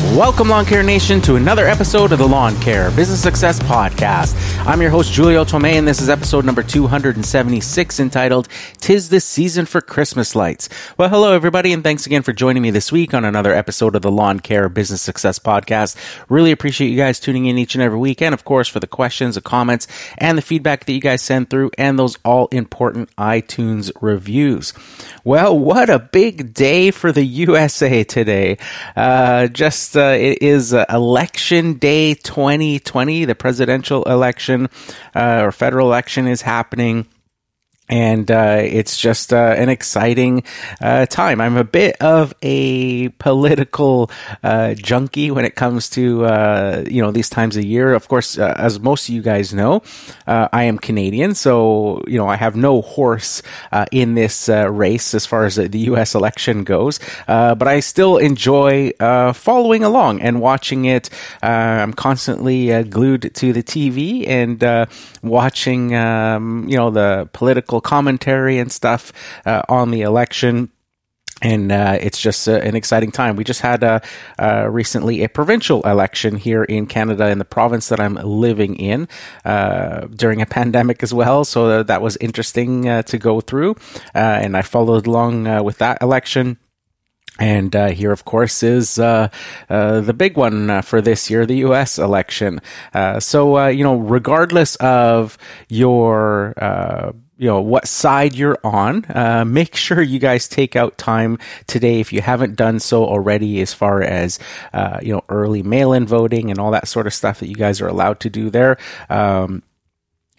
Welcome, Lawn Care Nation, to another episode of the Lawn Care Business Success Podcast. I'm your host, Julio Tomei, and this is episode number 276 entitled Tis the Season for Christmas Lights. Well, hello, everybody, and thanks again for joining me this week on another episode of the Lawn Care Business Success Podcast. Really appreciate you guys tuning in each and every week, and of course, for the questions, the comments, and the feedback that you guys send through, and those all important iTunes reviews. Well, what a big day for the USA today. Uh, just, uh, it is uh, election day 2020. The presidential election, uh, or federal election is happening and uh, it's just uh, an exciting uh, time. I'm a bit of a political uh, junkie when it comes to uh, you know these times of year. Of course, uh, as most of you guys know, I am Canadian, so you know I have no horse in this race as far as the U.S. election goes. but I still enjoy following along and watching it. I'm constantly glued to the TV and watching um, you know the political commentary and stuff uh, on the election and uh, it's just uh, an exciting time. We just had uh, uh recently a provincial election here in Canada in the province that I'm living in uh, during a pandemic as well. So that was interesting to go through, and I followed along with that election. And uh, here, of course, is uh, uh, the big one for this year, the U.S. election. so, you know, regardless of your you know what side you're on uh, make sure you guys take out time today if you haven't done so already as far as uh, you know early mail-in voting and all that sort of stuff that you guys are allowed to do there um,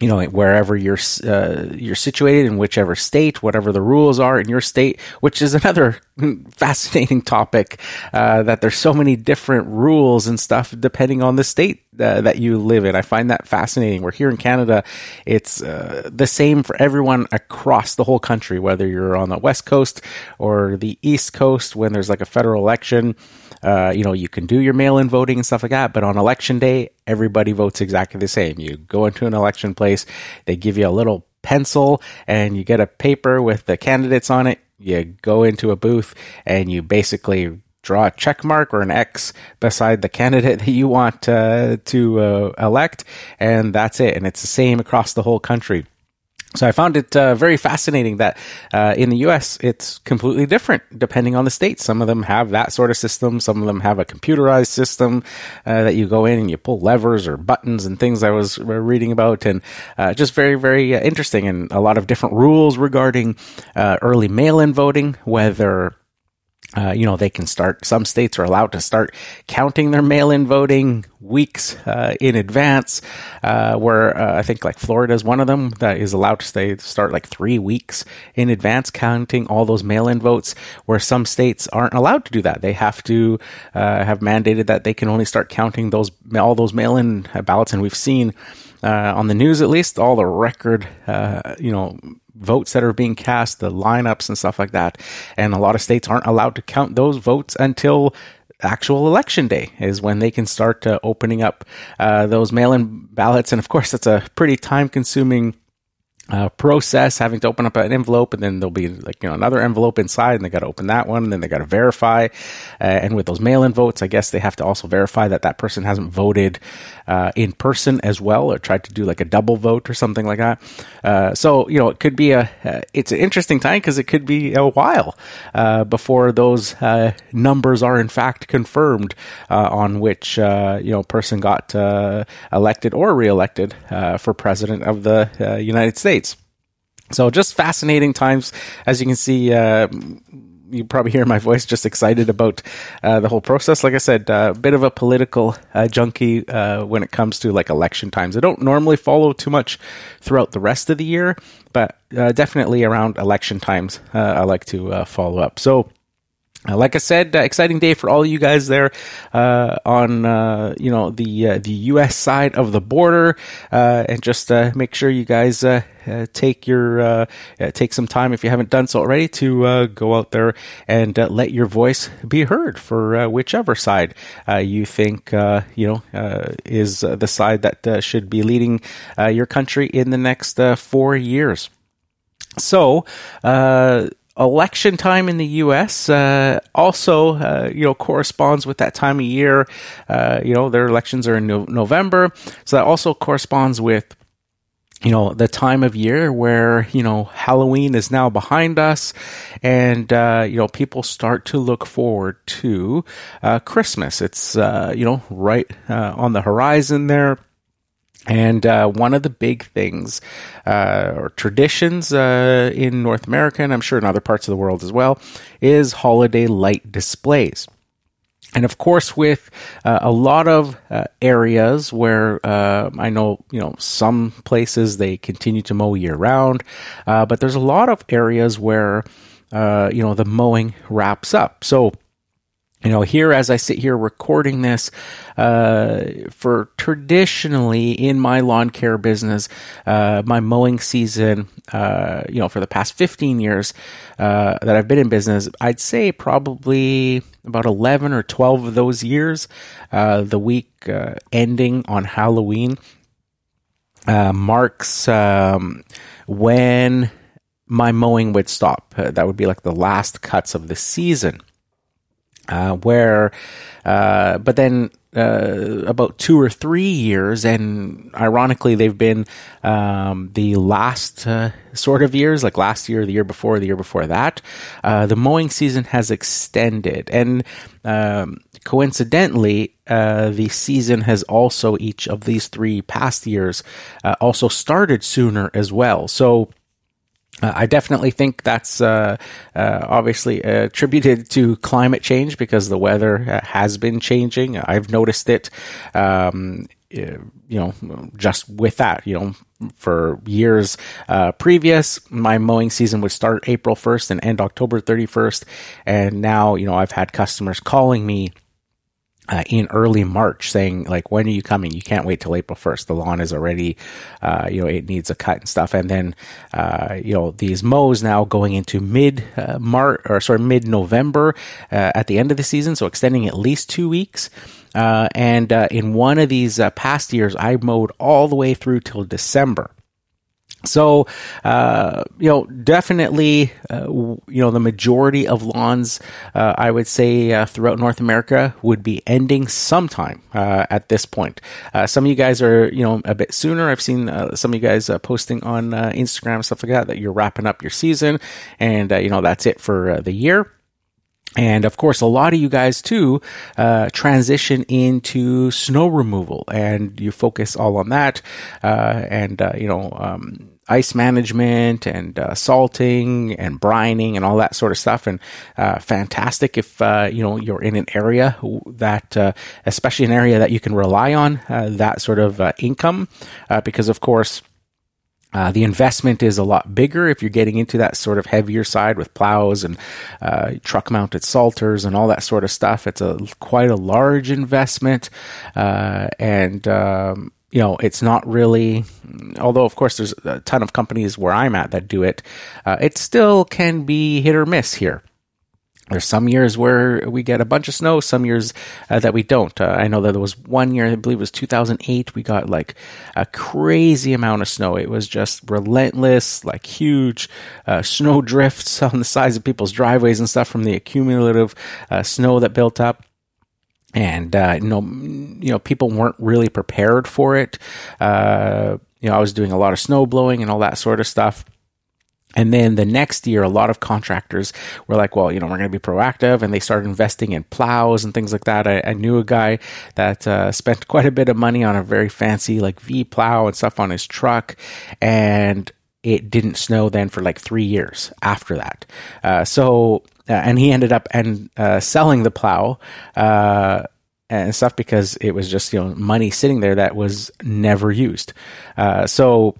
you know wherever you're uh, you're situated in whichever state, whatever the rules are in your state, which is another fascinating topic. Uh, that there's so many different rules and stuff depending on the state uh, that you live in. I find that fascinating. We're here in Canada; it's uh, the same for everyone across the whole country, whether you're on the west coast or the east coast. When there's like a federal election uh, you know, you can do your mail in voting and stuff like that, but on election day, everybody votes exactly the same. You go into an election place, they give you a little pencil and you get a paper with the candidates on it. You go into a booth and you basically draw a check mark or an X beside the candidate that you want uh, to uh, elect, and that's it. And it's the same across the whole country. So I found it uh, very fascinating that uh, in the U.S. it's completely different depending on the state. Some of them have that sort of system. Some of them have a computerized system uh, that you go in and you pull levers or buttons and things I was reading about, and uh, just very very uh, interesting and a lot of different rules regarding uh, early mail-in voting, whether uh, you know, they can start, some states are allowed to start counting their mail in voting weeks uh, in advance, uh, where uh, I think like Florida is one of them that is allowed to stay, start like three weeks in advance counting all those mail in votes, where some states aren't allowed to do that. They have to uh, have mandated that they can only start counting those, all those mail in ballots. And we've seen uh, on the news at least all the record, you know, votes that are being cast, the lineups and stuff like that. And a lot of states aren't allowed to count those votes until actual election day is when they can start uh, opening up uh, those mail-in ballots. And of course, that's a pretty time-consuming uh, process having to open up an envelope and then there'll be like you know another envelope inside and they got to open that one and then they got to verify uh, and with those mail-in votes i guess they have to also verify that that person hasn't voted uh, in person as well or tried to do like a double vote or something like that uh, so you know it could be a uh, it's an interesting time because it could be a while uh, before those numbers are in fact confirmed on which you know person got elected or reelected for president of the united states States. So just fascinating times, as you can see. Uh, you probably hear my voice just excited about uh, the whole process. Like I said, a uh, bit of a political uh, junkie uh, when it comes to like election times. I don't normally follow too much throughout the rest of the year, but uh, definitely around election times, uh, I like to follow up. So Uh, like I said, uh, exciting day for all you guys there uh, on uh, you know the uh, the U.S. side of the border, uh, and just uh, make sure you guys uh, uh, take your take some time if you haven't done so already to go out there and let your voice be heard for whichever side you think you know is the side that should be leading your country in the next four years. So election time in the U.S. Uh, also, uh, you know, corresponds with that time of year. Uh, you know, their elections are in no- November, so that also corresponds with. You know, the time of year where, you know, Halloween is now behind us and, uh, you know, people start to look forward to, uh, Christmas. It's, uh, you know, right, on the horizon there and uh, one of the big things uh, or traditions uh, in North America, and I'm sure in other parts of the world as well, is holiday light displays. And of course, with uh, a lot of uh, areas where uh, I know, you know, some places they continue to mow year round, but there's a lot of areas where, you know, the mowing wraps up. So, you know, here as I sit here recording this, uh, for traditionally in my lawn care business, uh, my mowing season, uh, you know, for the past 15 years uh, that I've been in business, I'd say probably about 11 or 12 of those years, uh, the week uh, ending on Halloween marks um, when my mowing would stop. that would be like the last cuts of the season. Uh, where, uh, but then uh, about two or three years, and ironically, they've been um, the last uh, sort of years, like last year, the year before, the year before that. Uh, the mowing season has extended, and um, coincidentally, uh, the season has also each of these three past years also started sooner as well. So uh, I definitely think that's uh, uh, obviously attributed to climate change because the weather uh, has been changing. I've noticed it. Um, you know, just with that, you know, for years uh, previous, my mowing season would start April 1st and end October 31st. And now, you know, I've had customers calling me uh, in early March saying like, when are you coming? You can't wait till April 1st. The lawn is already, uh, you know, it needs a cut and stuff. And then, uh, you know, these mows now going into mid uh, March or sorry, mid November uh, at the end of the season. So extending at least two weeks. Uh, and in one of these past years, I mowed all the way through till December. So, uh, you know, definitely, uh, you know, the majority of lawns, uh, I would say, uh, throughout North America would be ending sometime uh, at this point. Uh, some of you guys are, you know, a bit sooner. I've seen some of you guys posting on Instagram stuff like that that you're wrapping up your season, and you know that's it for the year. And of course, a lot of you guys too uh, transition into snow removal, and you focus all on that, uh, and uh, you know, um, ice management and uh, salting and brining and all that sort of stuff. And uh, fantastic if uh, you know you're in an area that, especially an area that you can rely on that sort of income, because of course. Uh, the investment is a lot bigger if you're getting into that sort of heavier side with plows and uh, truck mounted salters and all that sort of stuff. It's a quite a large investment, uh, and um, you know it's not really. Although of course there's a ton of companies where I'm at that do it, uh, it still can be hit or miss here. There's some years where we get a bunch of snow, some years uh, that we don't. Uh, I know that there was one year, I believe it was 2008, we got like a crazy amount of snow. It was just relentless, like huge uh, snow drifts on the sides of people's driveways and stuff from the accumulative uh, snow that built up and uh, you know, you know, people weren't really prepared for it. Uh, you know, I was doing a lot of snow blowing and all that sort of stuff. And then the next year, a lot of contractors were like, well, you know, we're going to be proactive. And they started investing in plows and things like that. I, I knew a guy that uh, spent quite a bit of money on a very fancy, like V plow and stuff on his truck. And it didn't snow then for like three years after that. Uh, so, uh, and he ended up and uh, selling the plow uh, and stuff because it was just, you know, money sitting there that was never used. Uh, so,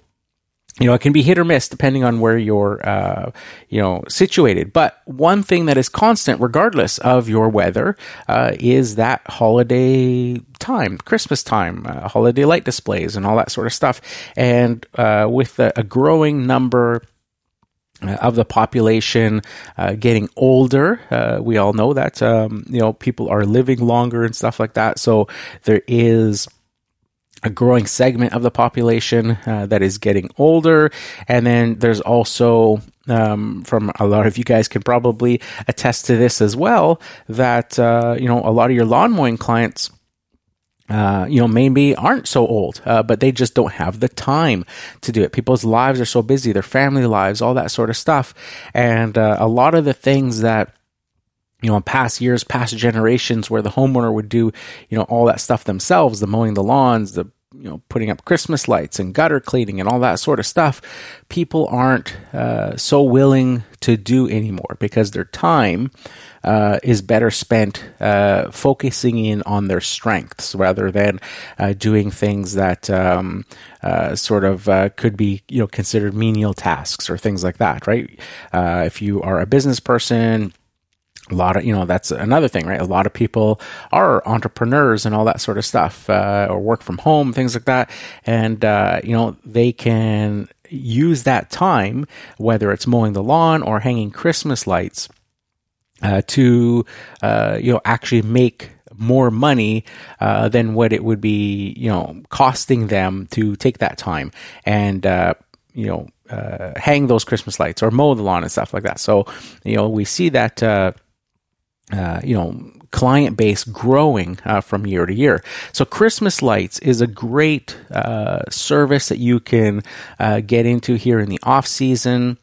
you know, it can be hit or miss depending on where you're, uh, you know, situated. But one thing that is constant, regardless of your weather, uh, is that holiday time, Christmas time, holiday light displays, and all that sort of stuff. And with a, a, growing number. Uh, of the population uh, getting older, we all know that um, you know people are living longer and stuff like that. So there is a growing segment of the population uh, that is getting older. And then there's also, um, from a lot of you guys can probably attest to this as well, that, uh, you know, a lot of your lawn mowing clients. Uh, you know, maybe aren't so old, uh, but they just don't have the time to do it. People's lives are so busy, their family lives, all that sort of stuff. And uh, a lot of the things that you know, in past years, past generations, where the homeowner would do, you know, all that stuff themselves, the mowing the lawns, the you know, putting up Christmas lights and gutter cleaning and all that sort of stuff, people aren't uh, so willing to do anymore because their time uh, is better spent uh, focusing in on their strengths rather than uh, doing things that um, uh, sort of uh, could be you know considered menial tasks or things like that. Right? if you are a business person a lot of you know that's another thing right? A lot of people are entrepreneurs and all that sort of stuff uh, or work from home things like that. And uh, you know they can use that time whether it's mowing the lawn or hanging christmas lights uh, to uh, you know actually make more money uh, than what it would be you know costing them to take that time and uh, you know hang those christmas lights or mow the lawn and stuff like that. So you know we see that uh, you know, client base growing uh, from year to year. So Christmas lights is a great uh, service that you can uh, get into here in the off season.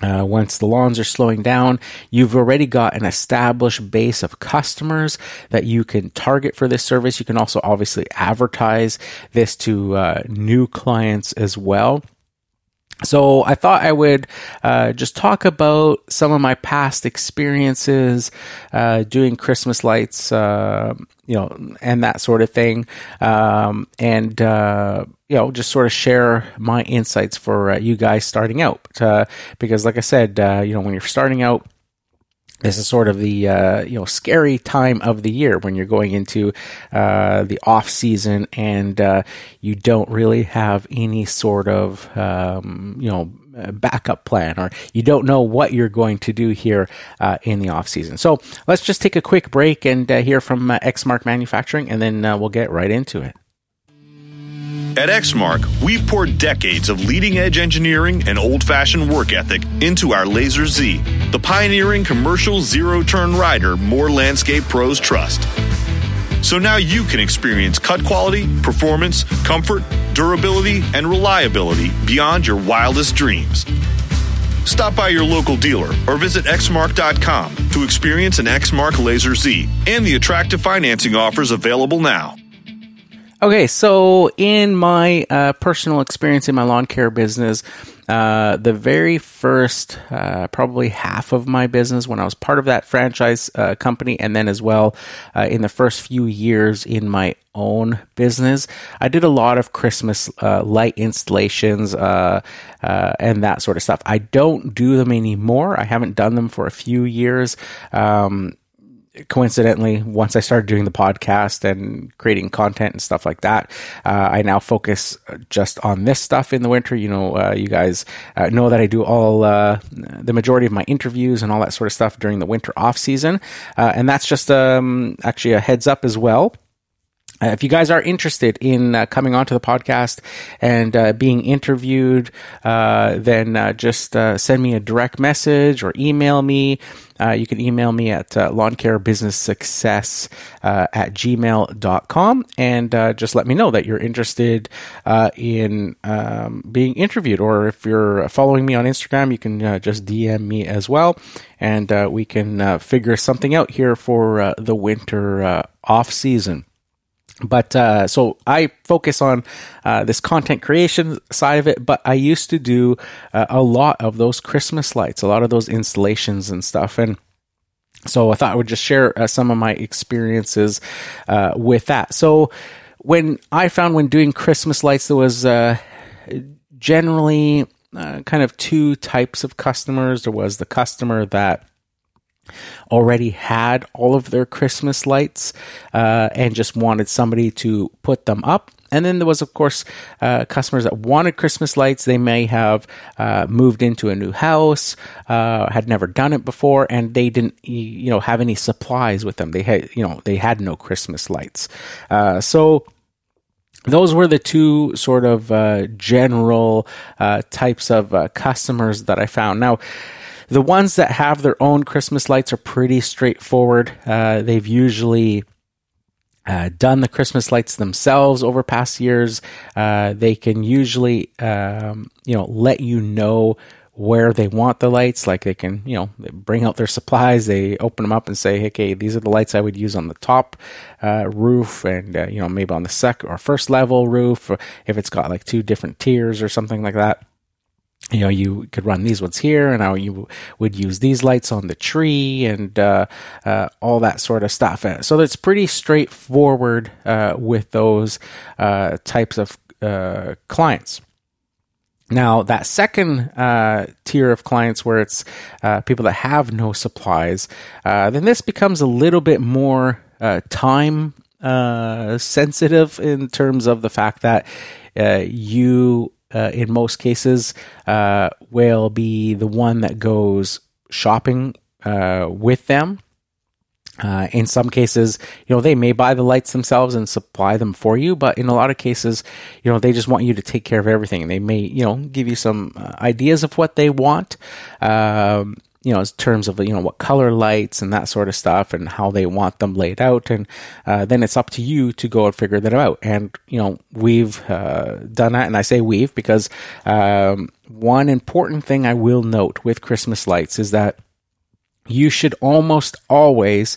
Uh, once the lawns are slowing down, you've already got an established base of customers that you can target for this service. You can also obviously advertise this to uh, new clients as well. So I thought I would uh, just talk about some of my past experiences uh, doing Christmas lights, uh, you know, and that sort of thing, um, and uh, you know, just sort of share my insights for uh, you guys starting out. Uh, because, like I said, you know, when you're starting out, this is sort of the uh, you know scary time of the year when you're going into uh, the off season and uh, you don't really have any sort of um, you know backup plan or you don't know what you're going to do here uh, in the off season. So let's just take a quick break and uh, hear from uh, Exmark Manufacturing, and then we'll get right into it. At Exmark, we've poured decades of leading edge engineering and old fashioned work ethic into our Laser Z, the pioneering commercial zero turn rider more landscape pros trust. So now you can experience cut quality, performance, comfort, durability, and reliability beyond your wildest dreams. Stop by your local dealer or visit exmark.com to experience an Exmark Laser Z and the attractive financing offers available now. Okay, so in my uh, personal experience in my lawn care business, uh, the very first, uh, probably half of my business when I was part of that franchise uh, company, and then as well uh, in the first few years in my own business, I did a lot of Christmas uh, light installations and that sort of stuff. I don't do them anymore. I haven't done them for a few years. Um, coincidentally, once I started doing the podcast and creating content and stuff like that, uh, I now focus just on this stuff in the winter. You know, uh, you guys uh, know that I do all uh, the majority of my interviews and all that sort of stuff during the winter off season, uh, and that's just um, actually a heads up as well. Uh, if you guys are interested in uh, coming onto the podcast and uh, being interviewed, uh, then uh, just send me a direct message or email me. you can email me at uh, lawncarebusinesssuccess at gmail.com and just let me know that you're interested in um, being interviewed. Or if you're following me on Instagram, you can just DM me as well. And we can figure something out here for the winter off season. But uh, so I focus on uh, this content creation side of it, but I used to do uh, a lot of those Christmas lights, a lot of those installations and stuff. And so I thought I would just share uh, some of my experiences uh, with that. So when I found when doing Christmas lights, there was uh, generally kind of two types of customers. There was the customer that already had all of their Christmas lights uh, and just wanted somebody to put them up. And then there was, of course, uh, customers that wanted Christmas lights. They may have uh, moved into a new house, uh, had never done it before, and they didn't, you know, have any supplies with them. They had, you know, they had no Christmas lights. Uh, so those were the two sort of uh, general types of customers that I found. Now the ones that have their own Christmas lights are pretty straightforward. Uh, they've usually uh, done the Christmas lights themselves over past years. Uh, they can usually, um, you know, let you know where they want the lights. Like they can, you know, bring out their supplies. They open them up and say, "Okay, these are the lights I would use on the top uh, roof, and uh, you know, maybe on the second or first level roof, if it's got like two different tiers or something like that." You know, you could run these ones here, and how you would use these lights on the tree and uh, uh, all that sort of stuff. Uh, so it's pretty straightforward uh, with those uh, types of uh, clients. Now, that second tier of clients, where it's people that have no supplies, then this becomes a little bit more time sensitive in terms of the fact that you uh, in most cases, uh, will be the one that goes shopping uh, with them. Uh, in some cases, you know, they may buy the lights themselves and supply them for you, but in a lot of cases, you know, they just want you to take care of everything. They may, you know, give you some uh, ideas of what they want. Um, you know, in terms of you know what color lights and that sort of stuff, and how they want them laid out, and uh, then it's up to you to go and figure that out. And you know, we've uh, done that, and I say we've because um, one important thing I will note with Christmas lights is that you should almost always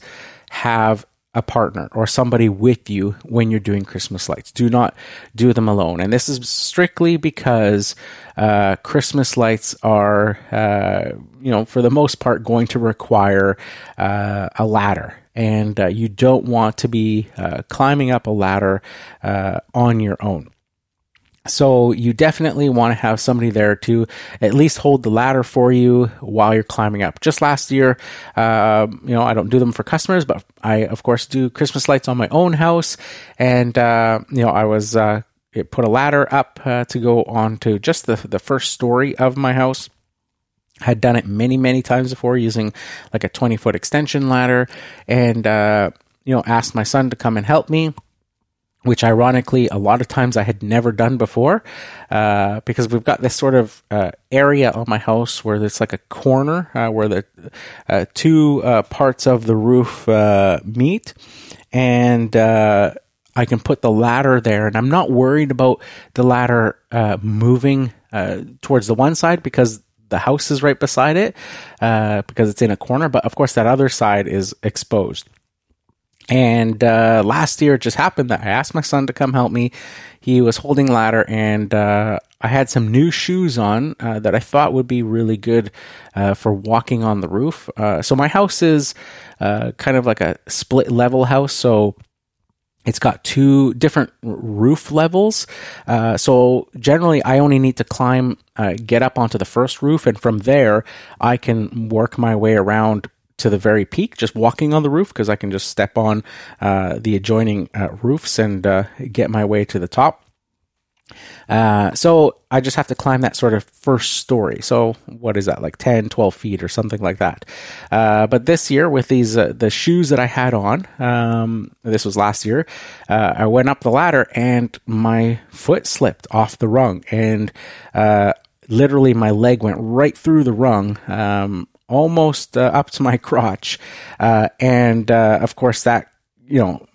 have a partner or somebody with you when you're doing Christmas lights. Do not do them alone. And this is strictly because uh, Christmas lights are, uh, you know, for the most part, going to require uh, a ladder. And uh, you don't want to be uh, climbing up a ladder uh, on your own. So you definitely want to have somebody there to at least hold the ladder for you while you're climbing up. Just last year, uh, you know, I don't do them for customers, but I of course do Christmas lights on my own house, and uh, you know, I was uh, put a ladder up uh, to go on to just the the first story of my house. Had done it many many times before using like a twenty foot extension ladder, and uh, you know, asked my son to come and help me which ironically a lot of times I had never done before, uh, because we've got this sort of uh, area on my house where it's like a corner uh, where the uh, two uh, parts of the roof uh, meet, and I can put the ladder there, and I'm not worried about the ladder moving towards the one side because the house is right beside it, because it's in a corner. But of course, that other side is exposed. And uh, last year, it just happened that I asked my son to come help me. He was holding ladder, and uh, I had some new shoes on uh, that I thought would be really good uh, for walking on the roof. Uh, so my house is uh, kind of like a split level house, so it's got two different roof levels. so generally, I only need to climb, get up onto the first roof, and from there, I can work my way around to the very peak, just walking on the roof because I can just step on uh, the adjoining uh, roofs and uh, get my way to the top. Uh, so I just have to climb that sort of first story. So what is that, like 10, 12 feet or something like that? Uh, but this year, with these uh, the shoes that I had on, um, this was last year, I went up the ladder and my foot slipped off the rung and literally my leg went right through the rung. Um, almost uh, up to my crotch. Uh, and uh, of course, that, you know,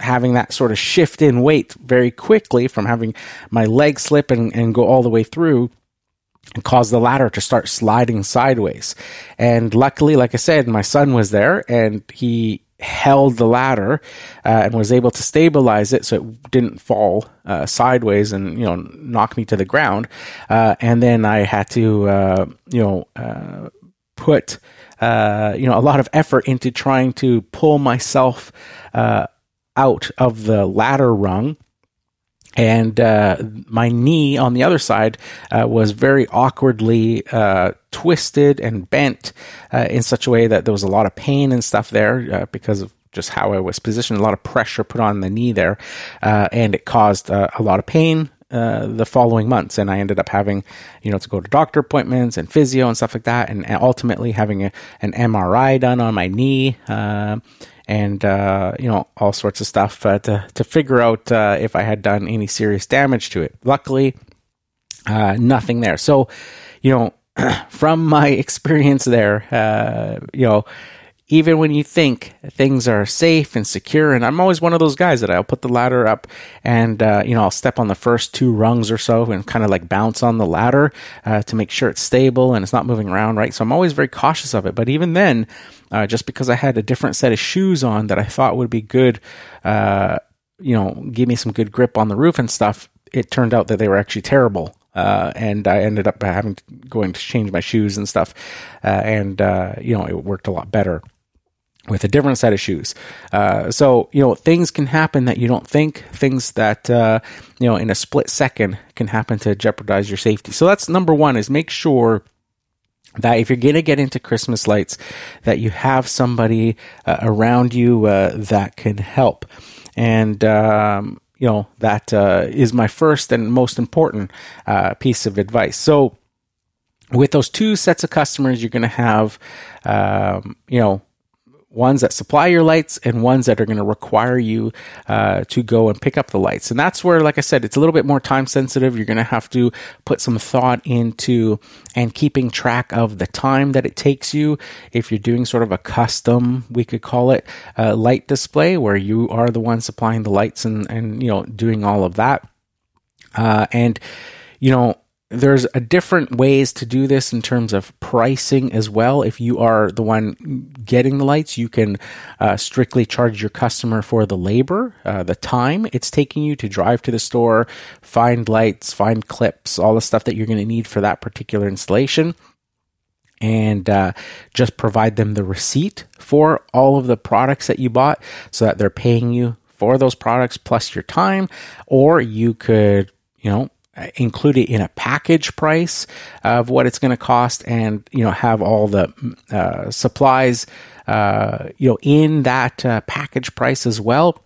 having that sort of shift in weight very quickly from having my leg slip and, and go all the way through and cause the ladder to start sliding sideways. And luckily, like I said, my son was there and he held the ladder uh, and was able to stabilize it so it didn't fall uh, sideways and you know knock me to the ground. Uh, and then I had to you know put uh, you know a lot of effort into trying to pull myself uh, out of the ladder rung and uh, my knee on the other side uh, was very awkwardly uh, twisted and bent uh, in such a way that there was a lot of pain and stuff there uh, because of just how I was positioned. A lot of pressure put on the knee there, uh, and it caused a lot of pain. The following months, and I ended up having, you know, to go to doctor appointments and physio and stuff like that, and ultimately having a, an MRI done on my knee and uh, you know all sorts of stuff uh, to to figure out uh, if I had done any serious damage to it. Luckily, uh, nothing there. So, you know, from my experience there, uh, you know even when you think things are safe and secure. And I'm always one of those guys that I'll put the ladder up and, uh, you know, I'll step on the first two rungs or so and kind of like bounce on the ladder uh, to make sure it's stable and it's not moving around, right? So I'm always very cautious of it. But even then, uh, just because I had a different set of shoes on that I thought would be good, uh, you know, give me some good grip on the roof and stuff, it turned out that they were actually terrible. Uh, and I ended up having to, going to change my shoes and stuff, uh, and uh, you know it worked a lot better with a different set of shoes. Uh, so, you know, things can happen that you don't think, things that, uh, you know, in a split second can happen to jeopardize your safety. So that's number one is make sure that if you're going to get into Christmas lights, that you have somebody uh, around you uh, that can help. And, um, you know, that uh, is my first and most important uh, piece of advice. So, with those two sets of customers, you're going to have, um, you know, ones that supply your lights and ones that are going to require you uh, to go and pick up the lights. And that's where, like I said, it's a little bit more time sensitive. You're going to have to put some thought into and keeping track of the time that it takes you. If you're doing sort of a custom, we could call it, uh, light display where you are the one supplying the lights and, and you know, doing all of that. Uh, and, you know, there's a different ways to do this in terms of pricing as well. If you are the one getting the lights, you can uh, strictly charge your customer for the labor, uh, the time it's taking you to drive to the store, find lights, find clips, all the stuff that you're going to need for that particular installation. And uh, just provide them the receipt for all of the products that you bought so that they're paying you for those products plus your time. Or you could, you know, uh, include it in a package price of what it's going to cost and you know have all the uh, supplies uh, you know in that uh, package price as well.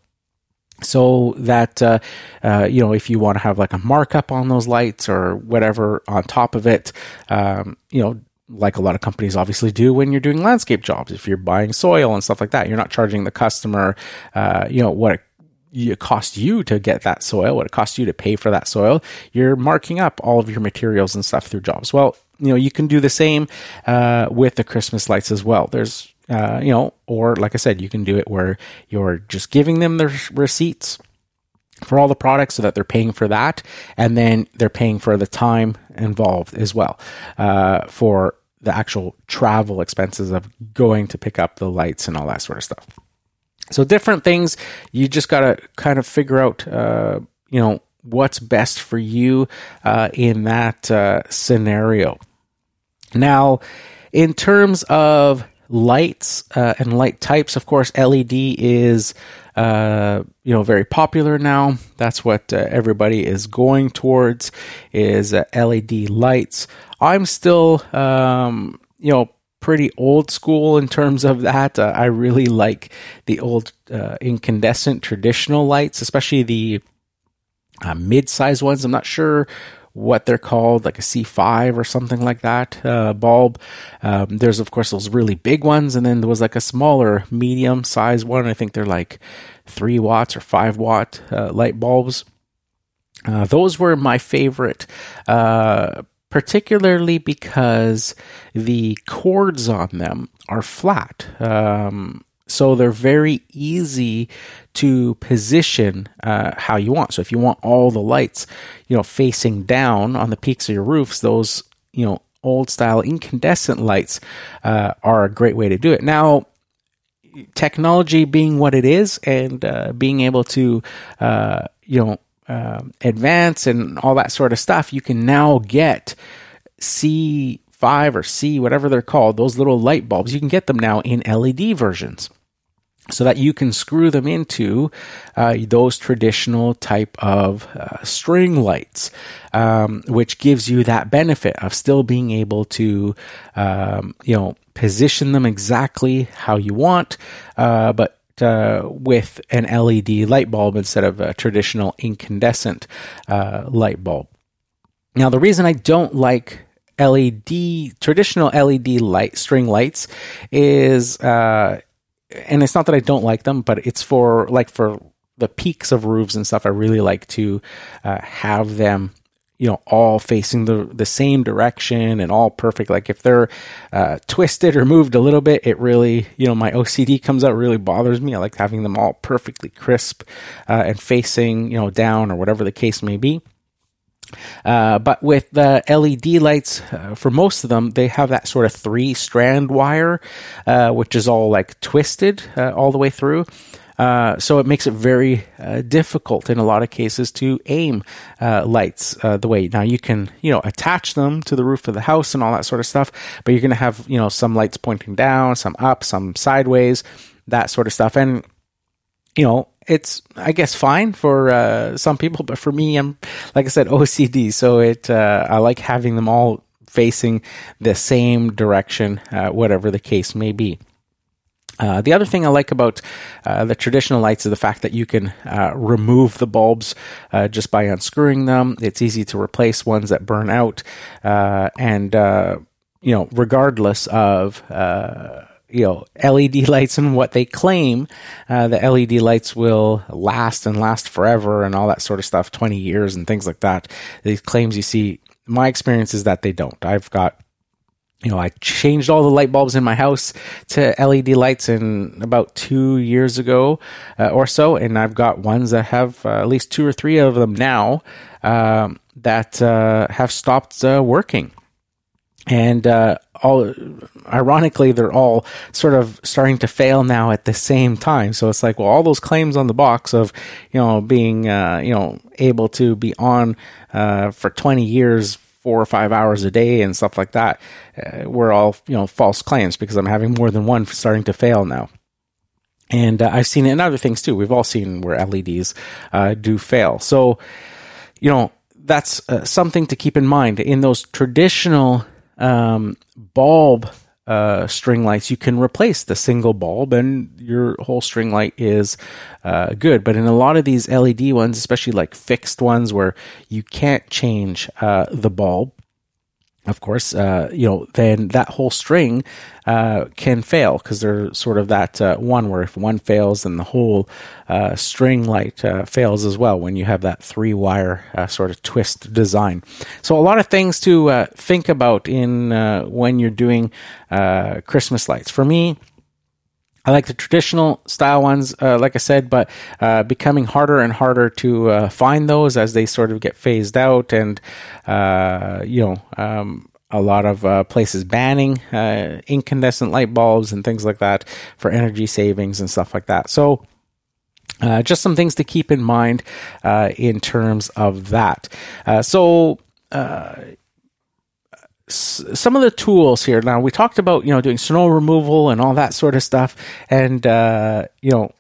So that uh, uh, you know if you want to have like a markup on those lights or whatever on top of it um, you know like a lot of companies obviously do when you're doing landscape jobs. If you're buying soil and stuff like that you're not charging the customer you know what it cost you to get that soil, what it costs you to pay for that soil, you're marking up all of your materials and stuff through jobs. Well, you know, you can do the same uh, with the Christmas lights as well. There's, uh, you know, or like I said, you can do it where you're just giving them the receipts for all the products so that they're paying for that. And then they're paying for the time involved as well uh, for the actual travel expenses of going to pick up the lights and all that sort of stuff. So different things. You just got to kind of figure out, uh, you know, what's best for you uh, in that uh, scenario. Now, in terms of lights uh, and light types, of course, LED is uh, you know very popular now. That's what uh, everybody is going towards is LED lights. I'm still um, you know pretty old school in terms of that. Uh, I really like the old uh, incandescent traditional lights, especially the uh, mid-sized ones. I'm not sure what they're called, like a C5 or something like that uh, bulb. Um, there's of course those really big ones, and then there was like a smaller medium sized one. I think they're like three watts or five watt uh, light bulbs. Uh, those were my favorite uh, particularly because the cords on them are flat. Um, so they're very easy to position uh, how you want. So if you want all the lights, you know, facing down on the peaks of your roofs, those you know old style incandescent lights uh, are a great way to do it. Now, technology being what it is, and uh, being able to uh, you know uh, advance and all that sort of stuff, you can now get C5 or C, whatever they're called, those little light bulbs. You can get them now in LED versions. so that you can screw them into uh, those traditional type of uh, string lights, um, which gives you that benefit of still being able to, um, you know, position them exactly how you want, uh, but uh, with an LED light bulb instead of a traditional incandescent uh, light bulb. Now, the reason I don't like LED traditional LED light string lights is uh, and it's not that I don't like them, but it's for like for the peaks of roofs and stuff. I really like to uh, have them, you know, all facing the the same direction and all perfect. Like if they're uh, twisted or moved a little bit, it really, you know, my OCD comes out. Really bothers me. I like having them all perfectly crisp uh, and facing, you know, down or whatever the case may be. Uh, but with the LED lights, uh, for most of them, they have that sort of three strand wire, uh, which is all like twisted uh, all the way through. Uh, so it makes it very difficult in a lot of cases to aim lights the way. Now you can, you know, attach them to the roof of the house and all that sort of stuff, but you're going to have, you know, some lights pointing down, some up, some sideways, that sort of stuff. And you know, it's I guess fine for uh, some people, but for me, I'm like I said, OCD. So it uh, I like having them all facing the same direction, uh, whatever the case may be. Uh, the other thing I like about uh, the traditional lights is the fact that you can uh, remove the bulbs uh, just by unscrewing them. It's easy to replace ones that burn out, uh, and you know, regardless of you know LED lights and what they claim uh, the LED lights will last and last forever and all that sort of stuff, twenty years and things like that. These claims you see, my experience is that they don't. I've got you know, I changed all the light bulbs in my house to LED lights in about two years ago uh, or so, and I've got ones that have uh, at least two or three of them now um, that uh, have stopped uh, working. And uh, all ironically they're all sort of starting to fail now at the same time. So it's like well all those claims on the box of you know being uh, you know able to be on for 20 years four or five hours a day and stuff like that uh, were all you know false claims because i'm having more than one starting to fail now. And uh, i've seen it in other things too. We've all seen where leds uh, do fail. So you know that's something to keep in mind. In those traditional um, bulb uh, string lights, you can replace the single bulb and your whole string light is uh, good. But in a lot of these LED ones, especially like fixed ones where you can't change uh, the bulb, of course, uh, you know, then that whole string uh, can fail because they're sort of that uh, one where if one fails, then the whole uh, string light uh, fails as well when you have that three wire uh, sort of twist design. So, a lot of things to think about in when you're doing Christmas lights. For me, I like the traditional style ones, uh, like I said, but uh, becoming harder and harder to uh, find those as they sort of get phased out, and uh, you know, um, a lot of uh, places banning uh, incandescent light bulbs and things like that for energy savings and stuff like that. So. just some things to keep in mind in terms of that. so, some of the tools here. Now we talked about you know doing snow removal and all that sort of stuff, and uh, you know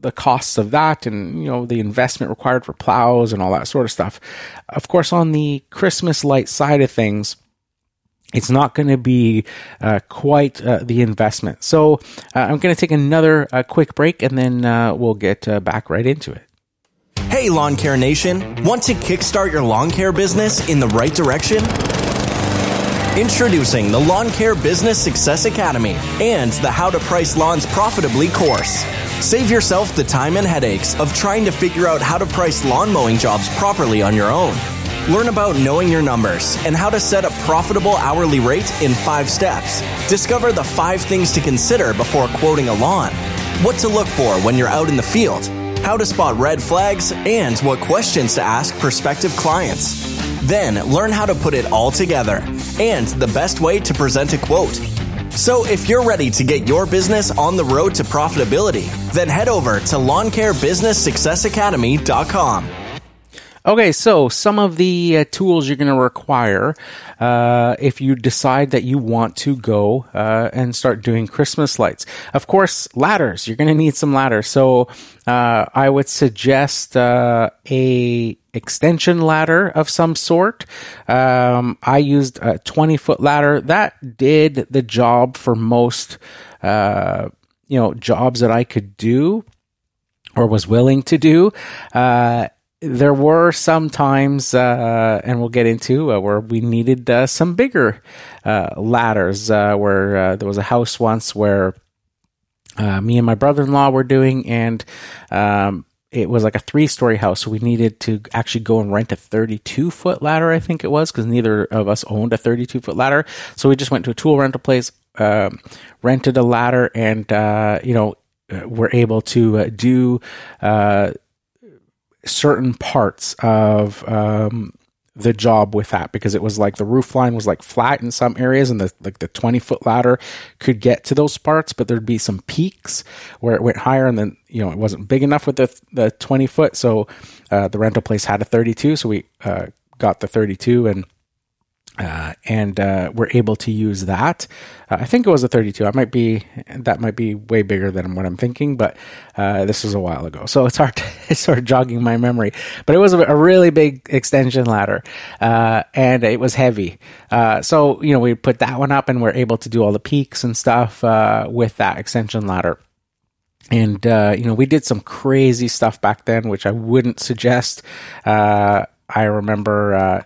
the costs of that, and you know the investment required for plows and all that sort of stuff. Of course, on the Christmas light side of things. It's not going to be uh, quite uh, the investment. So, uh, I'm going to take another uh, quick break and then uh, we'll get back right into it. Hey, Lawn Care Nation. Want to kickstart your lawn care business in the right direction? Introducing the Lawn Care Business Success Academy and the How to Price Lawns Profitably course. Save yourself the time and headaches of trying to figure out how to price lawn mowing jobs properly on your own. Learn about knowing your numbers and how to set a profitable hourly rate in five steps. Discover the five things to consider before quoting a lawn. What to look for when you're out in the field. How to spot red flags and what questions to ask prospective clients. Then learn how to put it all together and the best way to present a quote. So if you're ready to get your business on the road to profitability, then head over to lawncarebusinesssuccessacademy.com. Okay, so some of the uh, tools you're going to require uh, if you decide that you want to go uh, and start doing Christmas lights. Of course, ladders. You're going to need some ladders. So uh, I would suggest uh, a extension ladder of some sort. Um, I used a 20 foot ladder that did the job for most, uh, you know, jobs that I could do or was willing to do. Uh, there were some times, uh, and we'll get into uh, where we needed uh, some bigger uh, ladders. Uh, where uh, there was a house once where me and my brother-in-law were doing, and um, it was like a three-story house, so we needed to actually go and rent a 32-foot ladder. I think it was because neither of us owned a 32-foot ladder, so we just went to a tool rental place, um, rented a ladder, and you know. Were able to do certain parts of um, the job with that because it was like the roof line was like flat in some areas and the like the 20 foot ladder could get to those parts but there'd be some peaks where it went higher and then you know it wasn't big enough with the the 20 foot so uh, the rental place had a 32 so we uh, got the 32 and uh, and uh, we're able to use that. Uh, I think it was a 32. I might be that might be way bigger than what I'm thinking, but uh, this was a while ago, so it's hard to it's sort of jogging my memory. But it was a, really big extension ladder, uh, and it was heavy. Uh, so you know we put that one up, and we're able to do all the peaks and stuff with that extension ladder and uh, you know we did some crazy stuff back then which i wouldn't suggest uh, i remember uh,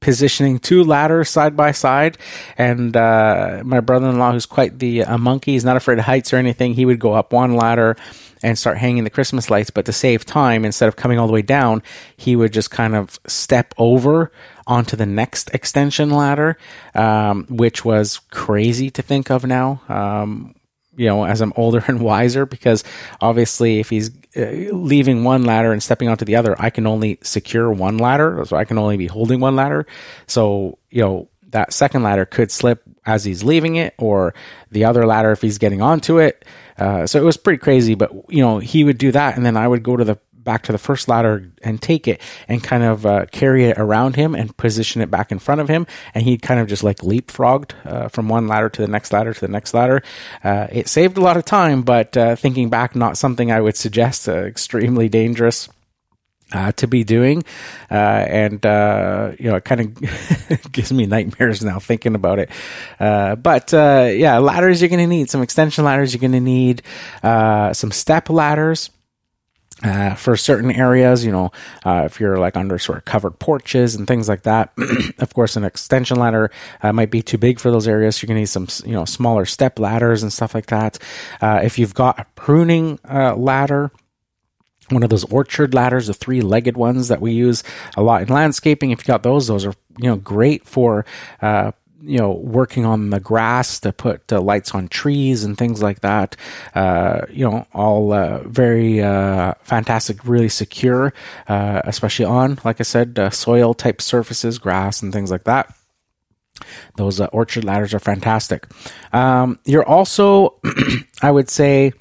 positioning two ladders side by side. And uh, my brother in law, who's quite the a monkey, he's not afraid of heights or anything. He would go up one ladder and start hanging the Christmas lights. But to save time, instead of coming all the way down, he would just kind of step over onto the next extension ladder, um, which was crazy to think of now. Um, you know, as I'm older and wiser, because obviously, if he's uh, leaving one ladder and stepping onto the other, I can only secure one ladder, so I can only be holding one ladder. So, you know, that second ladder could slip as he's leaving it, or the other ladder if he's getting onto it. Uh, so it was pretty crazy, but you know, he would do that, and then I would go to the back to the first ladder and take it and kind of uh, carry it around him and position it back in front of him. And he kind of just like leapfrogged uh, from one ladder to the next ladder to the next ladder. Uh, it saved a lot of time, but uh, thinking back, not something I would suggest. Uh, extremely dangerous. Uh, to be doing, uh, and uh, you know, it kind of gives me nightmares now thinking about it. Uh, but yeah, ladders you're going to need some extension ladders. You're going to need some step ladders. Uh, for certain areas, you know, uh, if you're like under sort of covered porches and things like that, of course, an extension ladder uh, might be too big for those areas. So you're gonna need some, you know, smaller step ladders and stuff like that. Uh, if you've got a pruning uh, ladder, one of those orchard ladders, the three-legged ones that we use a lot in landscaping. If you got those, those are you know great for uh, you know, working on the grass to put uh, lights on trees and things like that. Uh, you know, all uh, very uh, fantastic, really secure, uh, especially on, like I said, uh, soil type surfaces, grass and things like that. Those orchard ladders are fantastic. Um, you're also, I would say,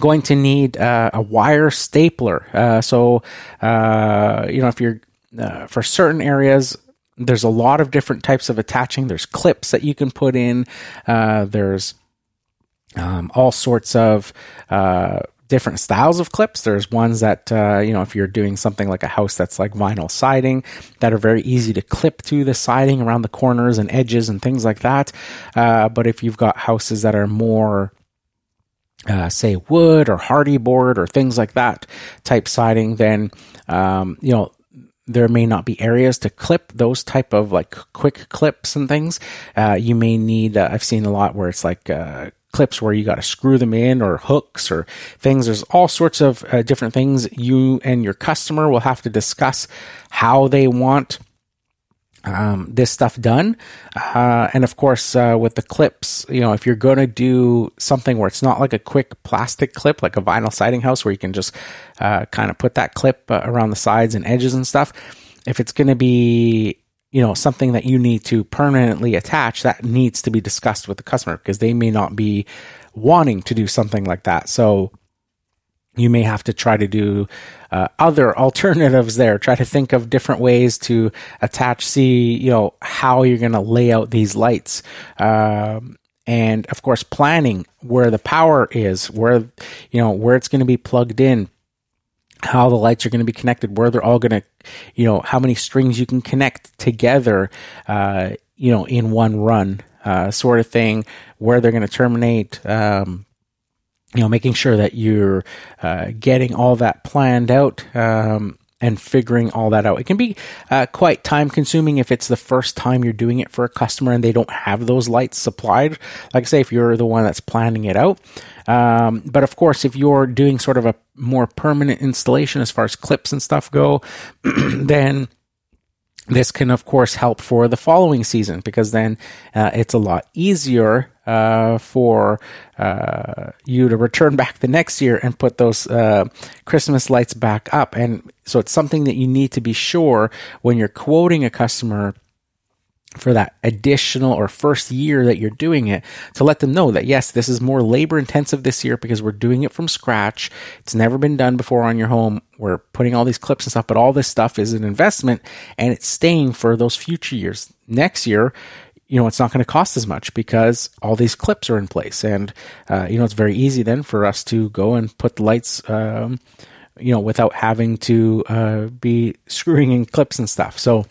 going to need a wire stapler. so, you know, if you're for certain areas, there's a lot of different types of attaching. There's clips that you can put in. Uh, there's um, all sorts of uh, different styles of clips. There's ones that, uh, you know, if you're doing something like a house that's like vinyl siding, that are very easy to clip to the siding around the corners and edges and things like that. Uh, but if you've got houses that are more uh, say wood or Hardie board or things like that type siding, then um, you know there may not be areas to clip those type of like quick clips and things. Uh, you may need. Uh, I've seen a lot where it's like uh, clips where you got to screw them in or hooks or things. There's all sorts of uh, different things you and your customer will have to discuss how they want um, this stuff done. Uh, and of course, uh, with the clips, you know, if you're going to do something where it's not like a quick plastic clip, like a vinyl siding house where you can just uh, kind of put that clip uh, around the sides and edges and stuff, if it's going to be you know something that you need to permanently attach that needs to be discussed with the customer because they may not be wanting to do something like that so you may have to try to do uh, other alternatives there. Try to think of different ways to attach, see, you know, how you're going to lay out these lights. Um, and of course, planning where the power is, where, you know, where it's going to be plugged in, how the lights are going to be connected, where they're all going to, you know, how many strings you can connect together, uh, you know, in one run, uh, sort of thing, where they're going to terminate, um, you know, making sure that you're uh, getting all that planned out um, and figuring all that out. It can be uh, quite time consuming if it's the first time you're doing it for a customer and they don't have those lights supplied. Like I say, if you're the one that's planning it out. Um, but of course, if you're doing sort of a more permanent installation as far as clips and stuff go, then this can, of course, help for the following season because then uh, it's a lot easier uh, for uh, you to return back the next year and put those uh, Christmas lights back up. And so it's something that you need to be sure when you're quoting a customer for that additional or first year that you're doing it to let them know that yes, this is more labor intensive this year because we're doing it from scratch. It's never been done before on your home. We're putting all these clips and stuff, but all this stuff is an investment and it's staying for those future years. Next year, you know, it's not going to cost as much because all these clips are in place. And, uh, you know, it's very easy then for us to go and put the lights, um, you know, without having to uh, be screwing in clips and stuff. So,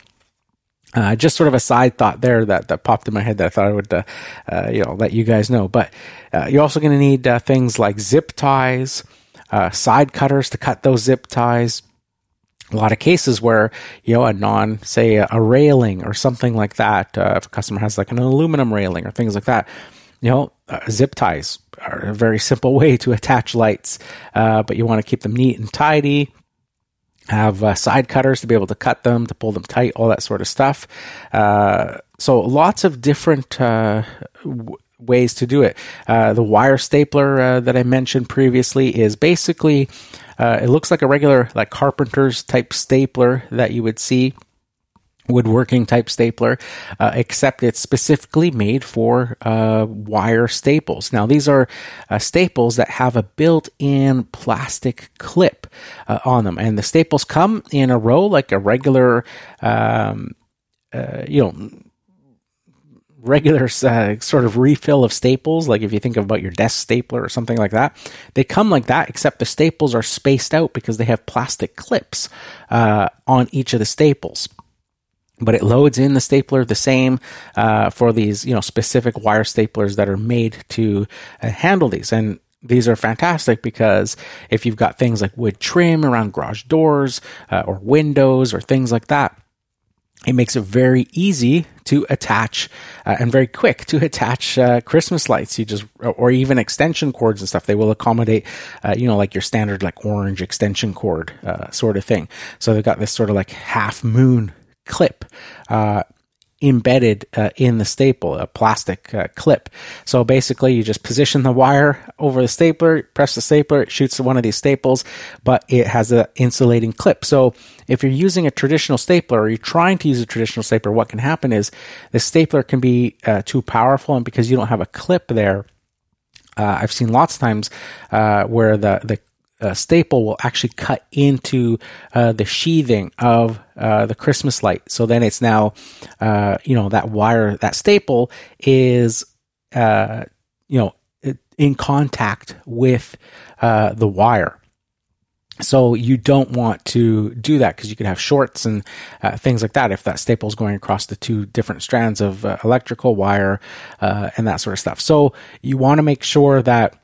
uh, just sort of a side thought there that, that popped in my head that I thought I would, uh, uh, you know, let you guys know. But uh, you're also going to need uh, things like zip ties, uh, side cutters to cut those zip ties. A lot of cases where you know a non, say a, a railing or something like that. if a customer has like an aluminum railing or things like that, you know, zip ties are a very simple way to attach lights, but you want to keep them neat and tidy have uh, side cutters to be able to cut them, to pull them tight, all that sort of stuff. Uh, so lots of different uh, w- ways to do it. Uh, the wire stapler uh, that I mentioned previously is basically uh, it looks like a regular like carpenter's type stapler that you would see woodworking type stapler, uh, except it's specifically made for uh, wire staples. Now, these are uh, staples that have a built in plastic clip uh, on them, and the staples come in a row like a regular, um, uh, you know, regular uh, sort of refill of staples, like if you think about your desk stapler or something like that, they come like that, except the staples are spaced out because they have plastic clips uh, on each of the staples but it loads in the stapler the same uh, for these you know specific wire staplers that are made to uh, handle these and these are fantastic because if you've got things like wood trim around garage doors uh, or windows or things like that it makes it very easy to attach uh, and very quick to attach uh, Christmas lights. You just or even extension cords and stuff. They will accommodate, uh, you know, like your standard like orange extension cord uh, sort of thing. So they've got this sort of like half moon clip uh, embedded uh, in the staple, a plastic uh, clip. So basically, you just position the wire over the stapler, press the stapler, it shoots one of these staples, but it has an insulating clip. So if you're using a traditional stapler or you're trying to use a traditional stapler, what can happen is the stapler can be uh, too powerful, and because you don't have a clip there, uh, I've seen lots of times uh, where the the uh, staple will actually cut into uh, the sheathing of uh, the Christmas light. So then it's now, uh, you know, that wire, that staple is, uh, you know, in contact with uh, the wire. So you don't want to do that because you could have shorts and uh, things like that if that staple is going across the two different strands of uh, electrical wire uh, and that sort of stuff. So you want to make sure that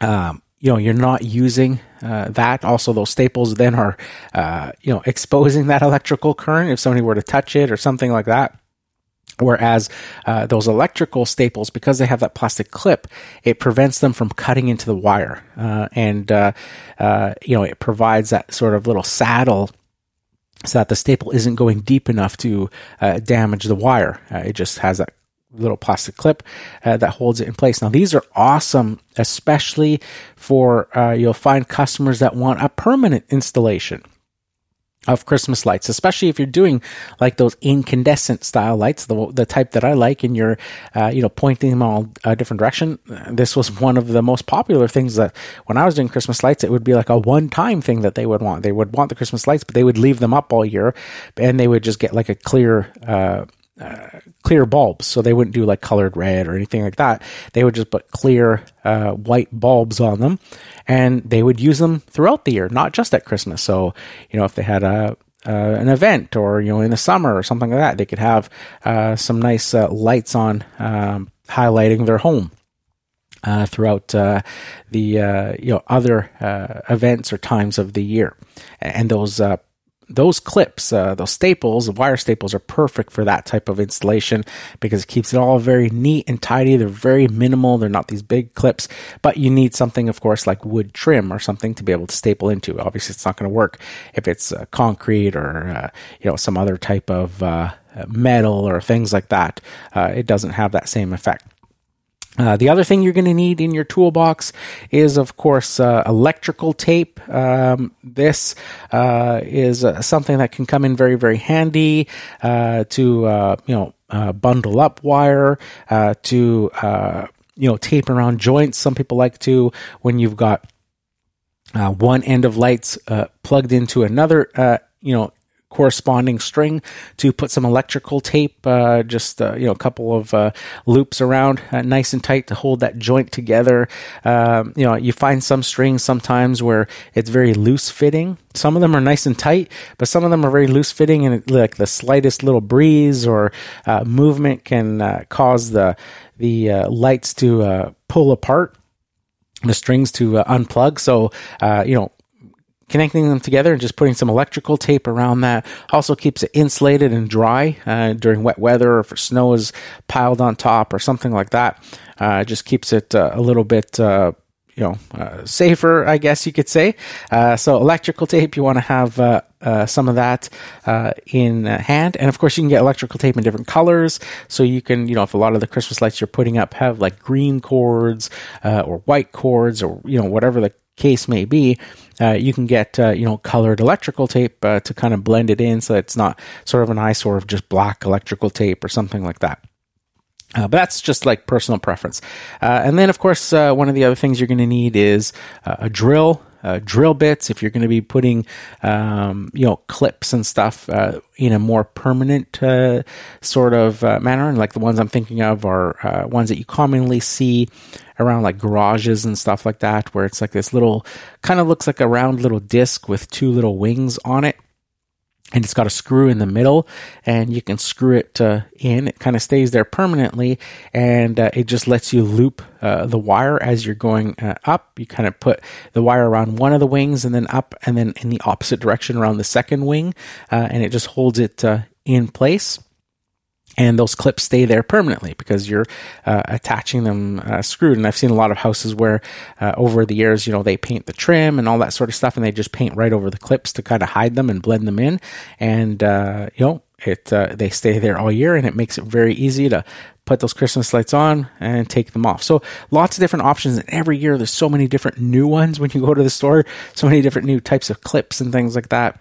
um, you know you're not using uh, that. Also those staples then are uh, you know exposing that electrical current if somebody were to touch it or something like that. Whereas uh, those electrical staples, because they have that plastic clip, it prevents them from cutting into the wire, uh, and uh, uh you know it provides that sort of little saddle so that the staple isn't going deep enough to damage the wire. It just has that little plastic clip uh, that holds it in place. Now, these are awesome, especially for uh, you'll find customers that want a permanent installation. of Christmas lights, especially if you're doing like those incandescent style lights, the the type that I like, and you're uh, you know pointing them all a different direction. This was one of the most popular things that when I was doing Christmas lights, it would be like a one time thing that they would want. They would want the Christmas lights, but they would leave them up all year, and they would just get like a clear. Uh, uh, clear bulbs, so they wouldn't do like colored red or anything like that. They would just put clear uh, white bulbs on them, and they would use them throughout the year, not just at Christmas. So, you know, if they had a uh, an event or you know in the summer or something like that, they could have uh, some nice uh, lights on, um, highlighting their home. Uh, throughout uh, the uh, you know other events or times of the year, and those those clips, uh, those staples, the wire staples are perfect for that type of installation because it keeps it all very neat and tidy. They're very minimal. They're not these big clips, but you need something, of course, like wood trim or something to be able to staple into. Obviously, it's not going to work if it's uh, concrete or, uh, you know, some other type of uh, metal or things like that. Uh, it doesn't have that same effect. Uh, the other thing you're going to need in your toolbox is, of course, uh, electrical tape. Um, this uh, is uh, something that can come in very, very handy uh, to, uh, you know, bundle up wire, to, you know, tape around joints. Some people like to when you've got one end of lights plugged into another, you know, corresponding string to put some electrical tape, uh, just uh, you know a couple of uh, loops around, uh, nice and tight to hold that joint together. Um, you know, you find some strings sometimes where it's very loose fitting. Some of them are nice and tight, but some of them are very loose fitting, and it, like the slightest little breeze or uh, movement can uh, cause the the lights to pull apart the strings to uh, unplug. So, uh, you know, connecting them together and just putting some electrical tape around that also keeps it insulated and dry uh, during wet weather or if snow is piled on top or something like that. Uh, it just keeps it uh, a little bit. Uh, you know, uh, safer, I guess you could say. Uh, so, electrical tape, you want to have some of that in hand. And of course, you can get electrical tape in different colors. So, you can, you know, if a lot of the Christmas lights you're putting up have like green cords or white cords or, you know, whatever the case may be, uh, you can get uh, you know colored electrical tape uh, to kind of blend it in so it's not sort of an eyesore of just black electrical tape or something like that. Uh, but that's just like personal preference. Uh, and then, of course, uh, one of the other things you're going to need is a drill uh, drill bits, if you're going to be putting, um, you know, clips and stuff uh, in a more permanent uh, sort of manner, and like the ones I'm thinking of are ones that you commonly see around like garages and stuff like that, where it's like this little, kind of looks like a round little disc with two little wings on it. And it's got a screw in the middle and you can screw it uh, in. It kind of stays there permanently and uh, it just lets you loop uh, the wire as you're going uh, up. You kind of put the wire around one of the wings and then up and then in the opposite direction around the second wing uh, and it just holds it uh, in place and those clips stay there permanently because you're uh, attaching them uh, screwed. And I've seen a lot of houses where uh, over the years, you know, they paint the trim and all that sort of stuff, and they just paint right over the clips to kind of hide them and blend them in. And uh, you know, it uh, they stay there all year, and it makes it very easy to put those Christmas lights on and take them off. So lots of different options. And every year, there's so many different new ones when you go to the store. So many different new types of clips and things like that.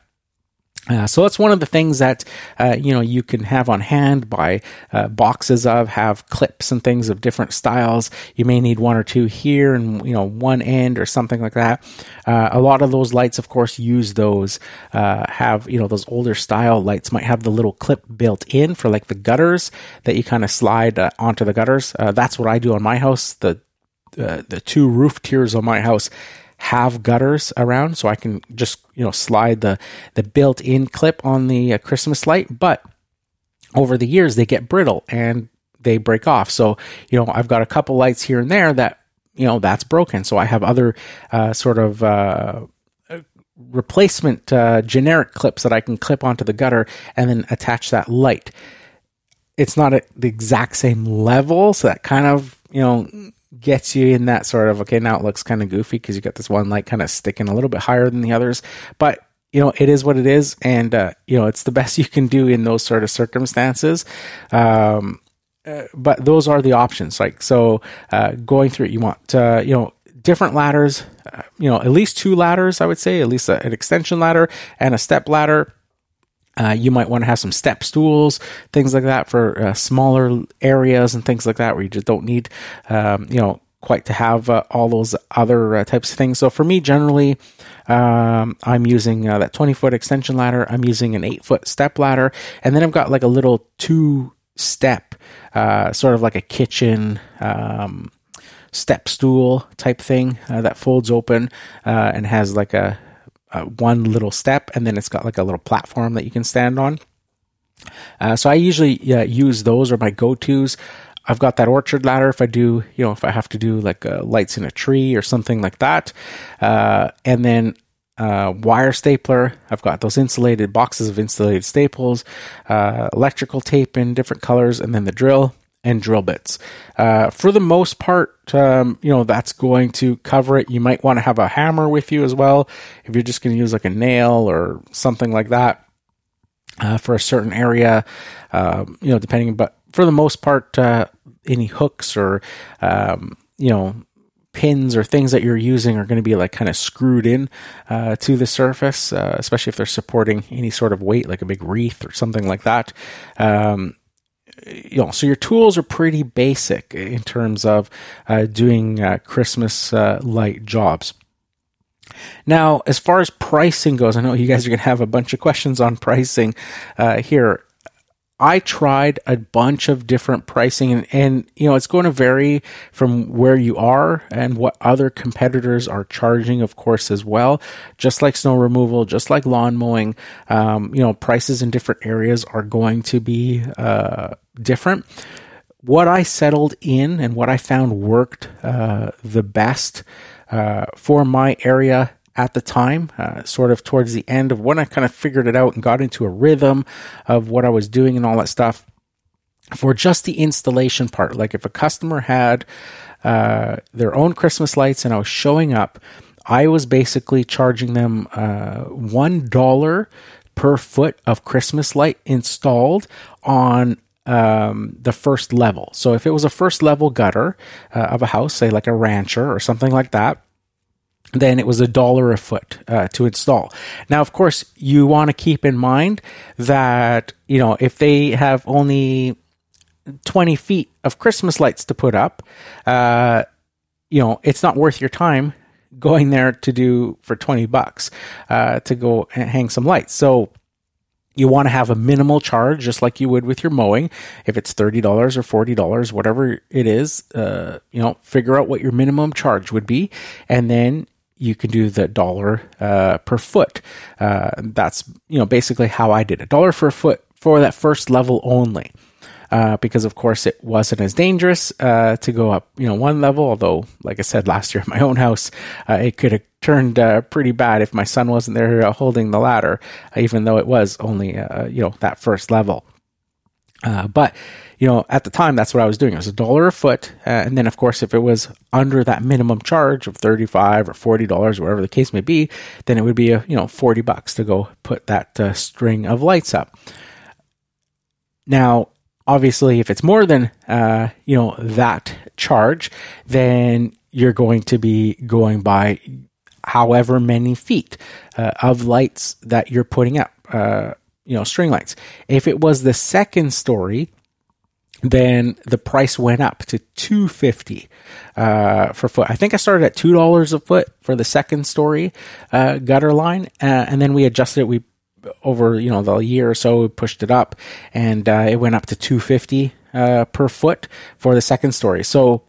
Uh, so that's one of the things that uh, you know you can have on hand by uh, boxes of have clips and things of different styles. You may need one or two here and you know one end or something like that. Uh, a lot of those lights, of course, use those. Uh, have you know those older style lights might have the little clip built in for like the gutters that you kind of slide uh, onto the gutters. that's what I do on my house. The the two roof tiers on my house have gutters around, so I can just you know slide the the built-in clip on the uh, Christmas light. But over the years, they get brittle and they break off. So you know I've got a couple lights here and there that you know that's broken. So I have other uh, sort of uh, replacement uh, generic clips that I can clip onto the gutter and then attach that light. It's not at the exact same level, so that kind of you know gets you in that sort of okay now it looks kind of goofy because you got this one light kind of sticking a little bit higher than the others. But you know it is what it is and uh, you know it's the best you can do in those sort of circumstances. Um, uh, but those are the options like so uh, going through it you want uh, you know different ladders uh, you know at least two ladders i would say at least a, an extension ladder and a step ladder Uh, you might want to have some step stools, things like that for uh, smaller areas and things like that where you just don't need, um, you know, quite to have uh, all those other uh, types of things. So for me, generally, um, I'm using uh, that 20 foot extension ladder. I'm using an eight foot step ladder, and then I've got like a little two step, uh, sort of like a kitchen. Um, step stool type thing that folds open and has like a uh, one little step, and then it's got like a little platform that you can stand on. Uh, so I usually uh, use those or my go tos. I've got that orchard ladder if I do, you know, if I have to do like uh, lights in a tree or something like that. Uh, and then uh, wire stapler. I've got those insulated boxes of insulated staples, electrical tape in different colors, and then the drill and drill bits. Uh, for the most part, um, you know, that's going to cover it. You might want to have a hammer with you as well if you're just going to use like a nail or something like that uh, for a certain area, uh, you know, depending. But for the most part, uh, any hooks or, um, you know, pins or things that you're using are going to be like kind of screwed in uh, to the surface, uh, especially if they're supporting any sort of weight, like a big wreath or something like that. Um, you know, so your tools are pretty basic in terms of uh, doing uh, Christmas uh, light jobs. Now, as far as pricing goes, I know you guys are going to have a bunch of questions on pricing uh, here. I tried a bunch of different pricing and, and, you know, it's going to vary from where you are and what other competitors are charging, of course, as well. Just like snow removal, just like lawn mowing, um, you know, prices in different areas are going to be, uh, different. What I settled in and what I found worked, uh, the best, uh, for my area at the time, uh, sort of towards the end of when I kind of figured it out and got into a rhythm of what I was doing and all that stuff. For just the installation part, like if a customer had uh, their own Christmas lights and I was showing up, I was basically charging them uh, one dollar per foot of Christmas light installed on um, the first level. So if it was a first level gutter uh, of a house, say like a rancher or something like that, then it was a dollar a foot uh, to install. Now, of course, you want to keep in mind that, you know, if they have only 20 feet of Christmas lights to put up, uh, you know, it's not worth your time going there to do for 20 bucks uh, to go hang some lights. So, you want to have a minimal charge, just like you would with your mowing. If it's thirty dollars or forty dollars, whatever it is, uh, you know, figure out what your minimum charge would be, and then you can do the dollar uh, per foot. Uh, that's you know basically how I did it. Dollar for a foot for that first level only. Uh, because of course it wasn't as dangerous uh, to go up, you know, one level. Although, like I said last year at my own house, uh, it could have turned uh, pretty bad if my son wasn't there holding the ladder, even though it was only, you know, that first level. but you know, at the time, that's what I was doing. It was a dollar a foot. Uh, and then, of course, if it was under that minimum charge of 35 or $40, whatever the case may be, then it would be, a, you know, 40 bucks to go put that uh, string of lights up. Now, obviously, if it's more than, uh, you know, that charge, then you're going to be going by however many feet uh, of lights that you're putting up, uh, you know, string lights. If it was the second story, then the price went up to 250 uh, for foot. I think I started at two dollars a foot for the second story uh, gutter line, uh, and then we adjusted it. We over you know the year or so we pushed it up, and uh, it went up to 250 uh, per foot for the second story. So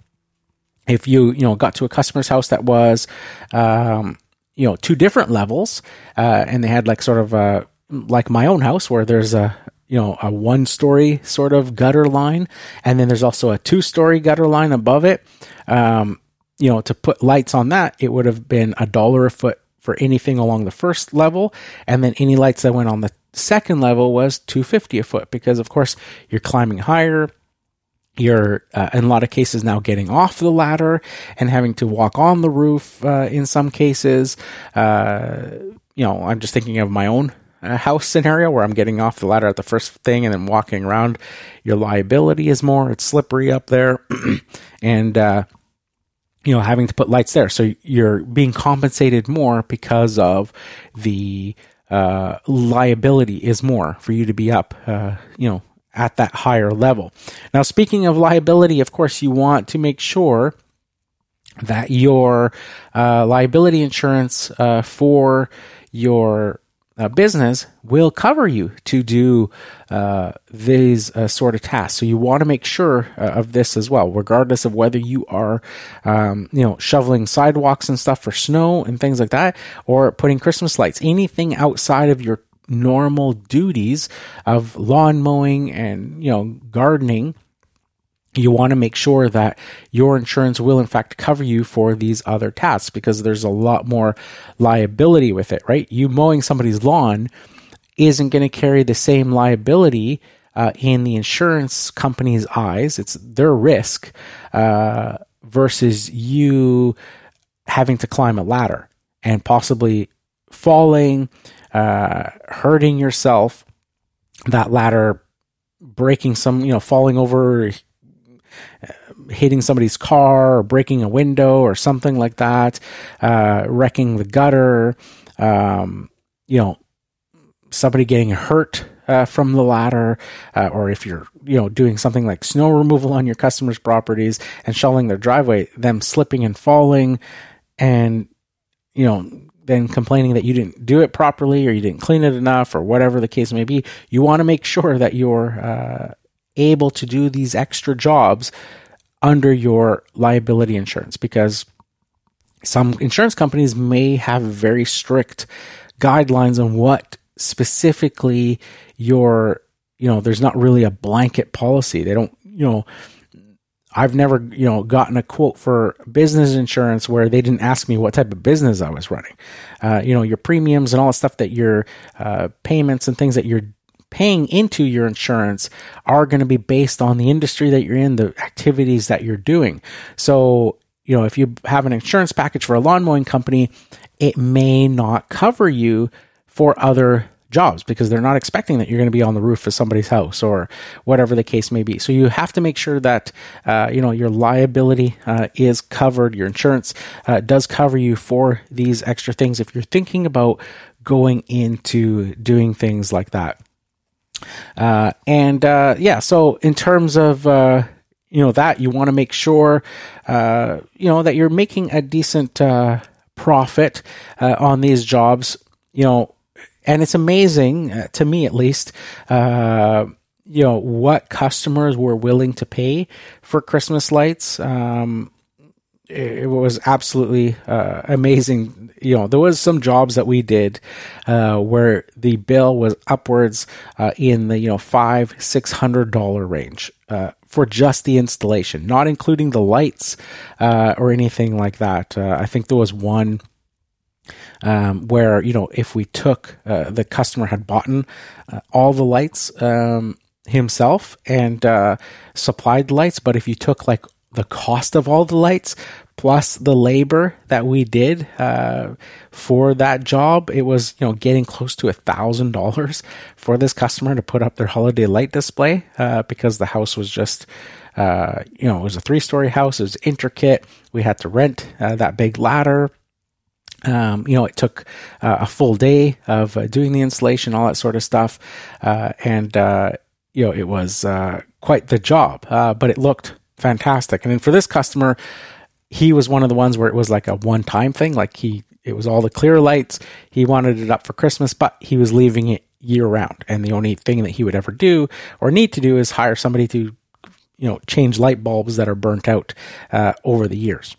if you you know got to a customer's house that was um, you know two different levels, uh, and they had like sort of a like my own house where there's a you know, a one story sort of gutter line. And then there's also a two story gutter line above it. Um, you know, to put lights on that, it would have been a dollar a foot for anything along the first level. And then any lights that went on the second level was 250 a foot because of course you're climbing higher. You're uh, in a lot of cases now getting off the ladder and having to walk on the roof uh, in some cases. Uh, you know, I'm just thinking of my own house scenario where I'm getting off the ladder at the first thing and then walking around, your liability is more. It's slippery up there, and uh, you know having to put lights there, so you're being compensated more because of the uh, liability is more for you to be up, uh, you know, at that higher level. Now, speaking of liability, of course, you want to make sure that your uh, liability insurance uh, for your uh, business will cover you to do uh, these uh, sort of tasks. So you want to make sure uh, of this as well, regardless of whether you are, um, you know, shoveling sidewalks and stuff for snow and things like that, or putting Christmas lights. Anything outside of your normal duties of lawn mowing and you know gardening you want to make sure that your insurance will in fact cover you for these other tasks because there's a lot more liability with it, right? You mowing somebody's lawn isn't going to carry the same liability uh, in the insurance company's eyes. It's their risk uh, versus you having to climb a ladder and possibly falling, uh, hurting yourself, that ladder breaking some, you know, falling over, hitting somebody's car or breaking a window or something like that, uh, wrecking the gutter, um, you know, somebody getting hurt uh, from the ladder, uh, or if you're, you know, doing something like snow removal on your customers' properties and shoveling their driveway, them slipping and falling, and you know, then complaining that you didn't do it properly or you didn't clean it enough or whatever the case may be. You want to make sure that you're uh, able to do these extra jobs under your liability insurance because some insurance companies may have very strict guidelines on what specifically your you know there's not really a blanket policy they don't you know I've never, you know, gotten a quote for business insurance where they didn't ask me what type of business I was running. Uh, you know, your premiums and all the stuff that your uh, payments and things that you're paying into your insurance are going to be based on the industry that you're in, the activities that you're doing. So, you know, if you have an insurance package for a lawn mowing company, it may not cover you for other jobs because they're not expecting that you're going to be on the roof of somebody's house or whatever the case may be. So you have to make sure that uh, you know your liability uh, is covered. Your insurance uh, does cover you for these extra things if you're thinking about going into doing things like that. Uh, and uh, yeah, so in terms of uh, you know that you want to make sure uh, you know that you're making a decent uh, profit uh, on these jobs. You know, and it's amazing to me at least. you know what customers were willing to pay for Christmas lights. Um, it was absolutely uh, amazing. You know, there was some jobs that we did uh, where the bill was upwards uh, in the you know five six hundred dollar range uh, for just the installation, not including the lights uh, or anything like that. Uh, I think there was one. Um, where you know if we took the customer had bought all the lights um, himself and supplied the lights, but if you took like the cost of all the lights plus the labor that we did uh, for that job, it was you know getting close to a thousand dollars for this customer to put up their holiday light display uh, because the house was just. Uh, you know, it was a three story house. It was intricate. We had to rent uh, that big ladder. Um, you know, it took uh, a full day of uh, doing the installation, all that sort of stuff. and, you know, it was quite the job, but it looked fantastic. And then for this customer, he was one of the ones where it was like a one time thing. Like he, it was all the clear lights. He wanted it up for Christmas, but he was leaving it year round. And the only thing that he would ever do or need to do is hire somebody to, you know, change light bulbs that are burnt out uh, over the years.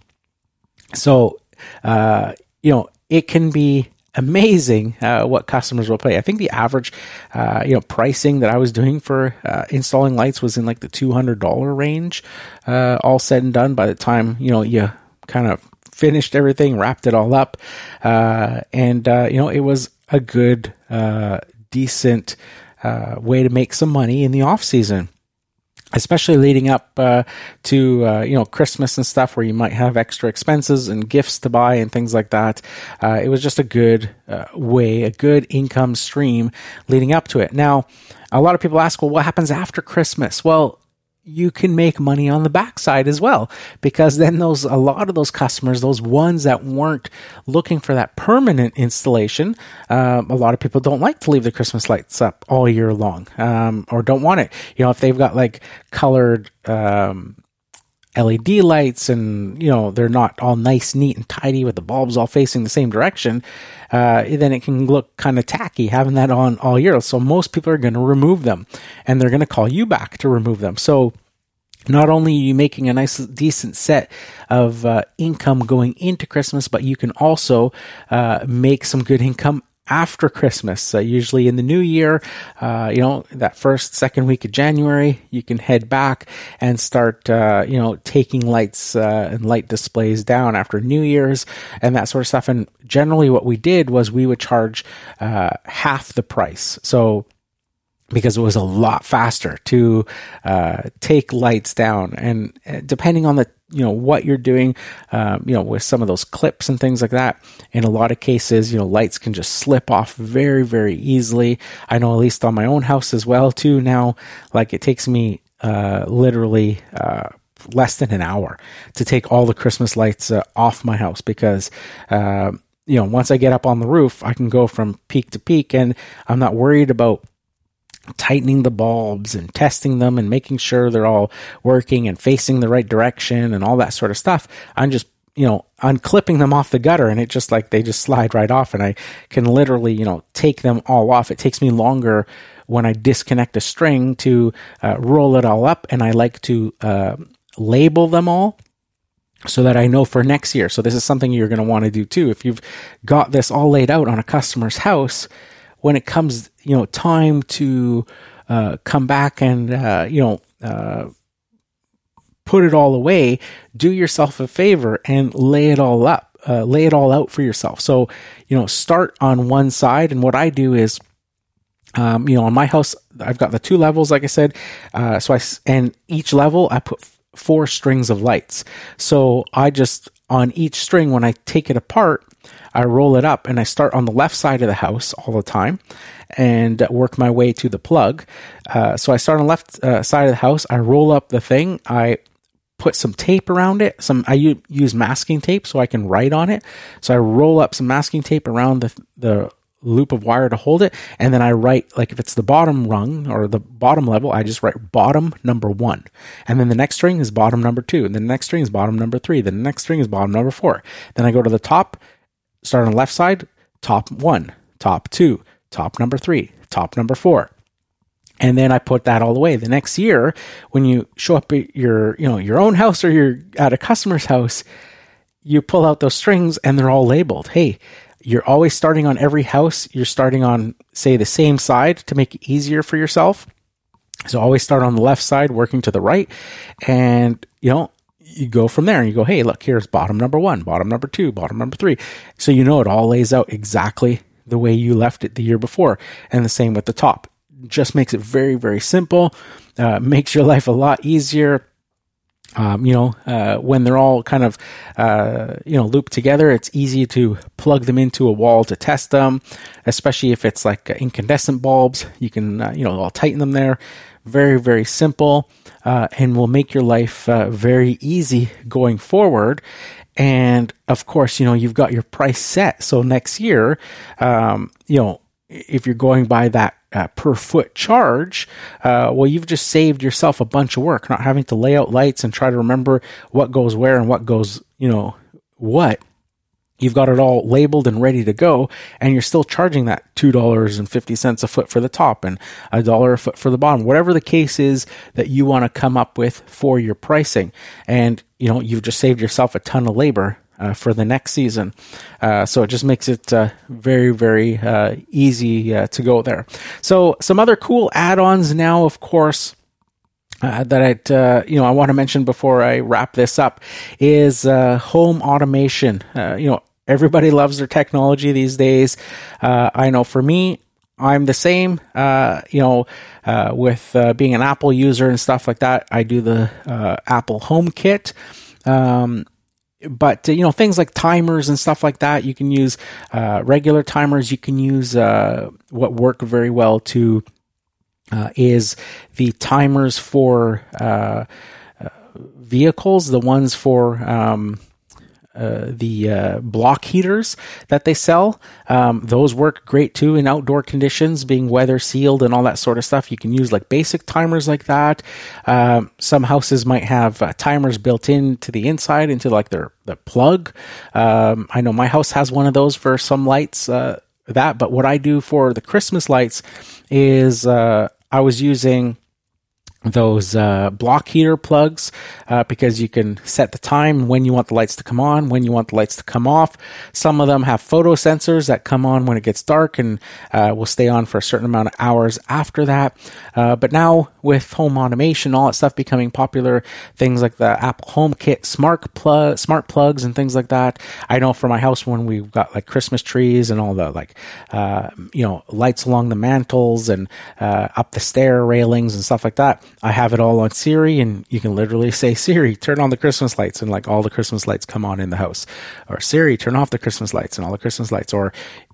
So, uh, you know, it can be amazing uh, what customers will pay. I think the average, uh, you know, pricing that I was doing for uh, installing lights was in like the two hundred dollar range, uh, all said and done. By the time you know you kind of finished everything, wrapped it all up, uh, and uh, you know it was a good, decent way to make some money in the off season especially leading up uh, to uh, you know Christmas and stuff, where you might have extra expenses and gifts to buy and things like that. Uh, it was just a good uh, way, a good income stream leading up to it. Now, a lot of people ask, well, what happens after Christmas? Well, you can make money on the backside as well because then those a lot of those customers those ones that weren't looking for that permanent installation um, a lot of people don't like to leave the christmas lights up all year long um, or don't want it. You know if they've got like colored um, LED lights and you know they're not all nice, neat, and tidy with the bulbs all facing the same direction, uh, then it can look kind of tacky having that on all year. So most people are going to remove them, and they're going to call you back to remove them. So not only are you making a nice, decent set of uh, income going into Christmas, but you can also uh, make some good income after Christmas. Uh, usually in the new year, uh, you know, that first, second week of January, you can head back and start, uh, you know, taking lights uh, and light displays down after New Year's and that sort of stuff. And generally, what we did was we would charge uh, half the price. So, because it was a lot faster to uh, take lights down, and depending on the you know what you're doing um, you know with some of those clips and things like that. In a lot of cases you know lights can just slip off very very easily. I know at least on my own house as well too now like it takes me uh, literally uh, less than an hour to take all the christmas lights uh, off my house because uh, you know once i get up on the roof i can go from peak to peak and i'm not worried about tightening the bulbs and testing them and making sure they're all working and facing the right direction and all that sort of stuff. I'm just, you know, unclipping them off the gutter and it just like they just slide right off and I can literally, you know, take them all off. It takes me longer when I disconnect a string to uh, roll it all up and I like to uh, label them all so that I know for next year. So this is something you're going to want to do too. If you've got this all laid out on a customer's house, when it comes, you know, time to uh, come back and uh, you know uh, put it all away, do yourself a favor and lay it all up, uh, lay it all out for yourself. So you know, start on one side, and what I do is. Um, you know, on my house, I've got the two levels, like I said. Uh, so I, and each level, I put four strings of lights. So I just, on each string, when I take it apart, I roll it up and I start on the left side of the house all the time and work my way to the plug. Uh, so I start on the left uh, side of the house. I roll up the thing. I put some tape around it. Some I u- use masking tape so I can write on it. So I roll up some masking tape around the the loop of wire to hold it, and then I write like if it's the bottom rung or the bottom level, I just write bottom number one, and then the next string is bottom number two, and the next string is bottom number three, then the next string is bottom number four. Then I go to the top start on the left side, top one, top two, top number three, top number four. And then I put that all the way. The next year, when you show up at your, you know, your own house or you're at a customer's house, you pull out those strings and they're all labeled. Hey, you're always starting on every house. You're starting on, say, the same side to make it easier for yourself. So always start on the left side, working to the right. And, you know, you go from there and you go, hey, look, here's bottom number one, bottom number two, bottom number three. So you know it all lays out exactly the way you left it the year before. And the same with the top. Just makes it very, very simple, uh, makes your life a lot easier. Um, you know, uh, when they're all kind of, uh, you know, looped together, it's easy to plug them into a wall to test them, especially if it's like incandescent bulbs. You can, uh, you know, I'll tighten them there. Very, very simple uh, and will make your life uh, very easy going forward. And of course, you know, you've got your price set. So next year, um, you know, if you're going by that uh, per foot charge, uh, well, you've just saved yourself a bunch of work, not having to lay out lights and try to remember what goes where and what goes, you know, what you've got it all labeled and ready to go and you're still charging that $2.50 a foot for the top and a dollar a foot for the bottom whatever the case is that you want to come up with for your pricing and you know you've just saved yourself a ton of labor uh, for the next season. Uh, so it just makes it uh, very, very uh, easy uh, to go there. So some other cool add-ons now, of course, uh, that I, uh, you know, I want to mention before I wrap this up is uh, home automation. Uh, you know, everybody loves their technology these days. Uh, I know for me, I'm the same. Uh, you know, with being an Apple user and stuff like that, I do the Apple HomeKit. Um, but you know things like timers and stuff like that you can use regular timers you can use what work very well to uh, is the timers for uh, uh, vehicles, the ones for um, uh, the uh, block heaters that they sell. Um, those work great too in outdoor conditions, being weather sealed and all that sort of stuff. You can use like basic timers like that. Um, some houses might have uh, timers built into the inside, into like their the plug. Um, I know my house has one of those for some lights. Uh, that, but what I do for the Christmas lights is uh, I was using those uh, block heater plugs uh, because you can set the time when you want the lights to come on, when you want the lights to come off. Some of them have photo sensors that come on when it gets dark and uh, will stay on for a certain amount of hours after that. Uh, but now with home automation, all that stuff becoming popular, things like the Apple HomeKit smart plug, smart plugs, and things like that. I know for my house when we've got like Christmas trees and all the like, uh, you know, lights along the mantles and uh, up the stair railings and stuff like that I have it all on Siri, and you can literally say, Siri, turn on the Christmas lights, and like all the Christmas lights come on in the house. Or Siri, turn off the Christmas lights, and all the Christmas lights. Or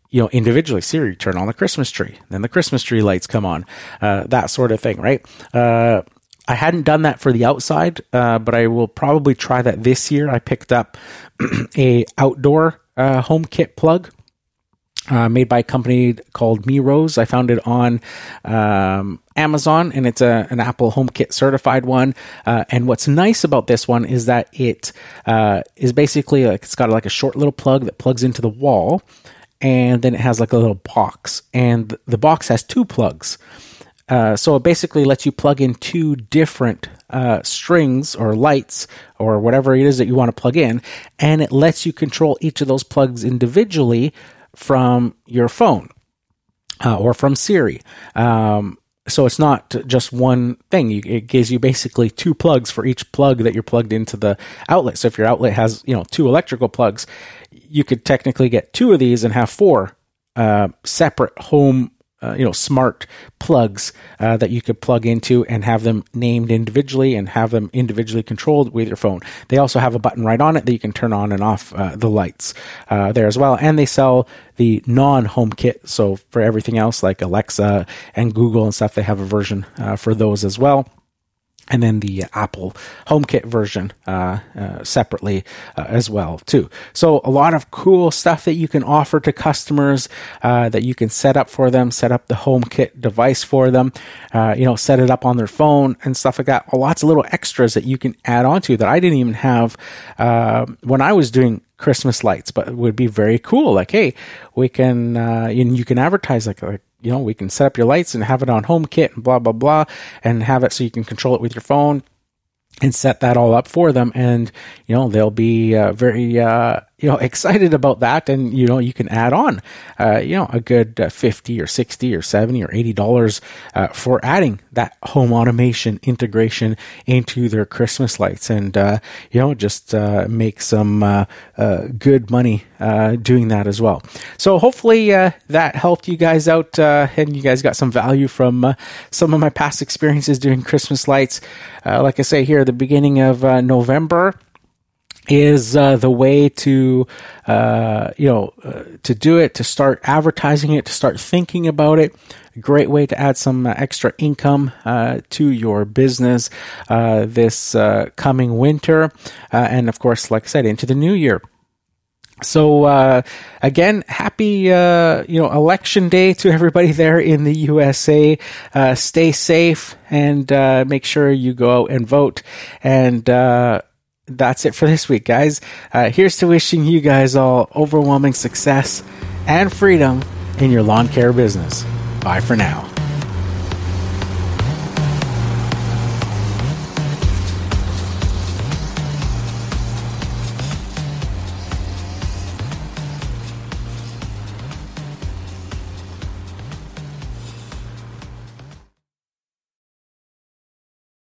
you know, individually, Siri, turn on the Christmas tree. Then the Christmas tree lights come on. Uh, that sort of thing, right? Uh, I hadn't done that for the outside, uh, but I will probably try that this year. I picked up a outdoor uh, HomeKit plug uh, made by a company called Meross. I found it on um, Amazon, and it's a, an Apple HomeKit certified one. Uh, and what's nice about this one is that it uh, is basically like it's got like a short little plug that plugs into the wall, and then it has like a little box, and the box has two plugs. Uh, so it basically lets you plug in two different uh, strings or lights or whatever it is that you want to plug in, and it lets you control each of those plugs individually from your phone uh, or from Siri. Um, so it's not just one thing. it gives you basically two plugs for each plug that you're plugged into the outlet. So if your outlet has you know two electrical plugs, you could technically get two of these and have four uh, separate home uh, you know smart plugs uh, that you could plug into and have them named individually and have them individually controlled with your phone. They also have a button right on it that you can turn on and off uh, the lights uh, there as well. And they sell the non HomeKit. So for everything else like Alexa and Google and stuff, they have a version uh, for those as well and then the Apple HomeKit version uh, uh, separately uh, as well too. So a lot of cool stuff that you can offer to customers uh, that you can set up for them, set up the HomeKit device for them, uh, you know, set it up on their phone and stuff like that. Lots of little extras that you can add on to that I didn't even have uh, when I was doing Christmas lights, but it would be very cool. Like, hey, we can, uh, you, you can advertise like, like you know, we can set up your lights and have it on HomeKit and blah, blah, blah, and have it so you can control it with your phone and set that all up for them. And, you know, they'll be uh, very, uh, you know, excited about that. And, you know, you can add on, uh, you know, a good uh, 50 or 60 or 70 or $80 uh, for adding that home automation integration into their Christmas lights and, uh, you know, just uh, make some uh, uh, good money doing that as well. So hopefully that helped you guys out and you guys got some value from some of my past experiences doing Christmas lights. like I say here at the beginning of November, is uh, the way to uh, you know uh, to do it to start advertising it to start thinking about it a great way to add some uh, extra income uh, to your business uh, this coming winter and of course like i said into the new year so uh, again, happy uh, you know election day to everybody there in the USA. Uh, stay safe and make sure you go out and vote. And that's it for this week, guys. Uh, here's to wishing you guys all overwhelming success and freedom in your lawn care business. Bye for now.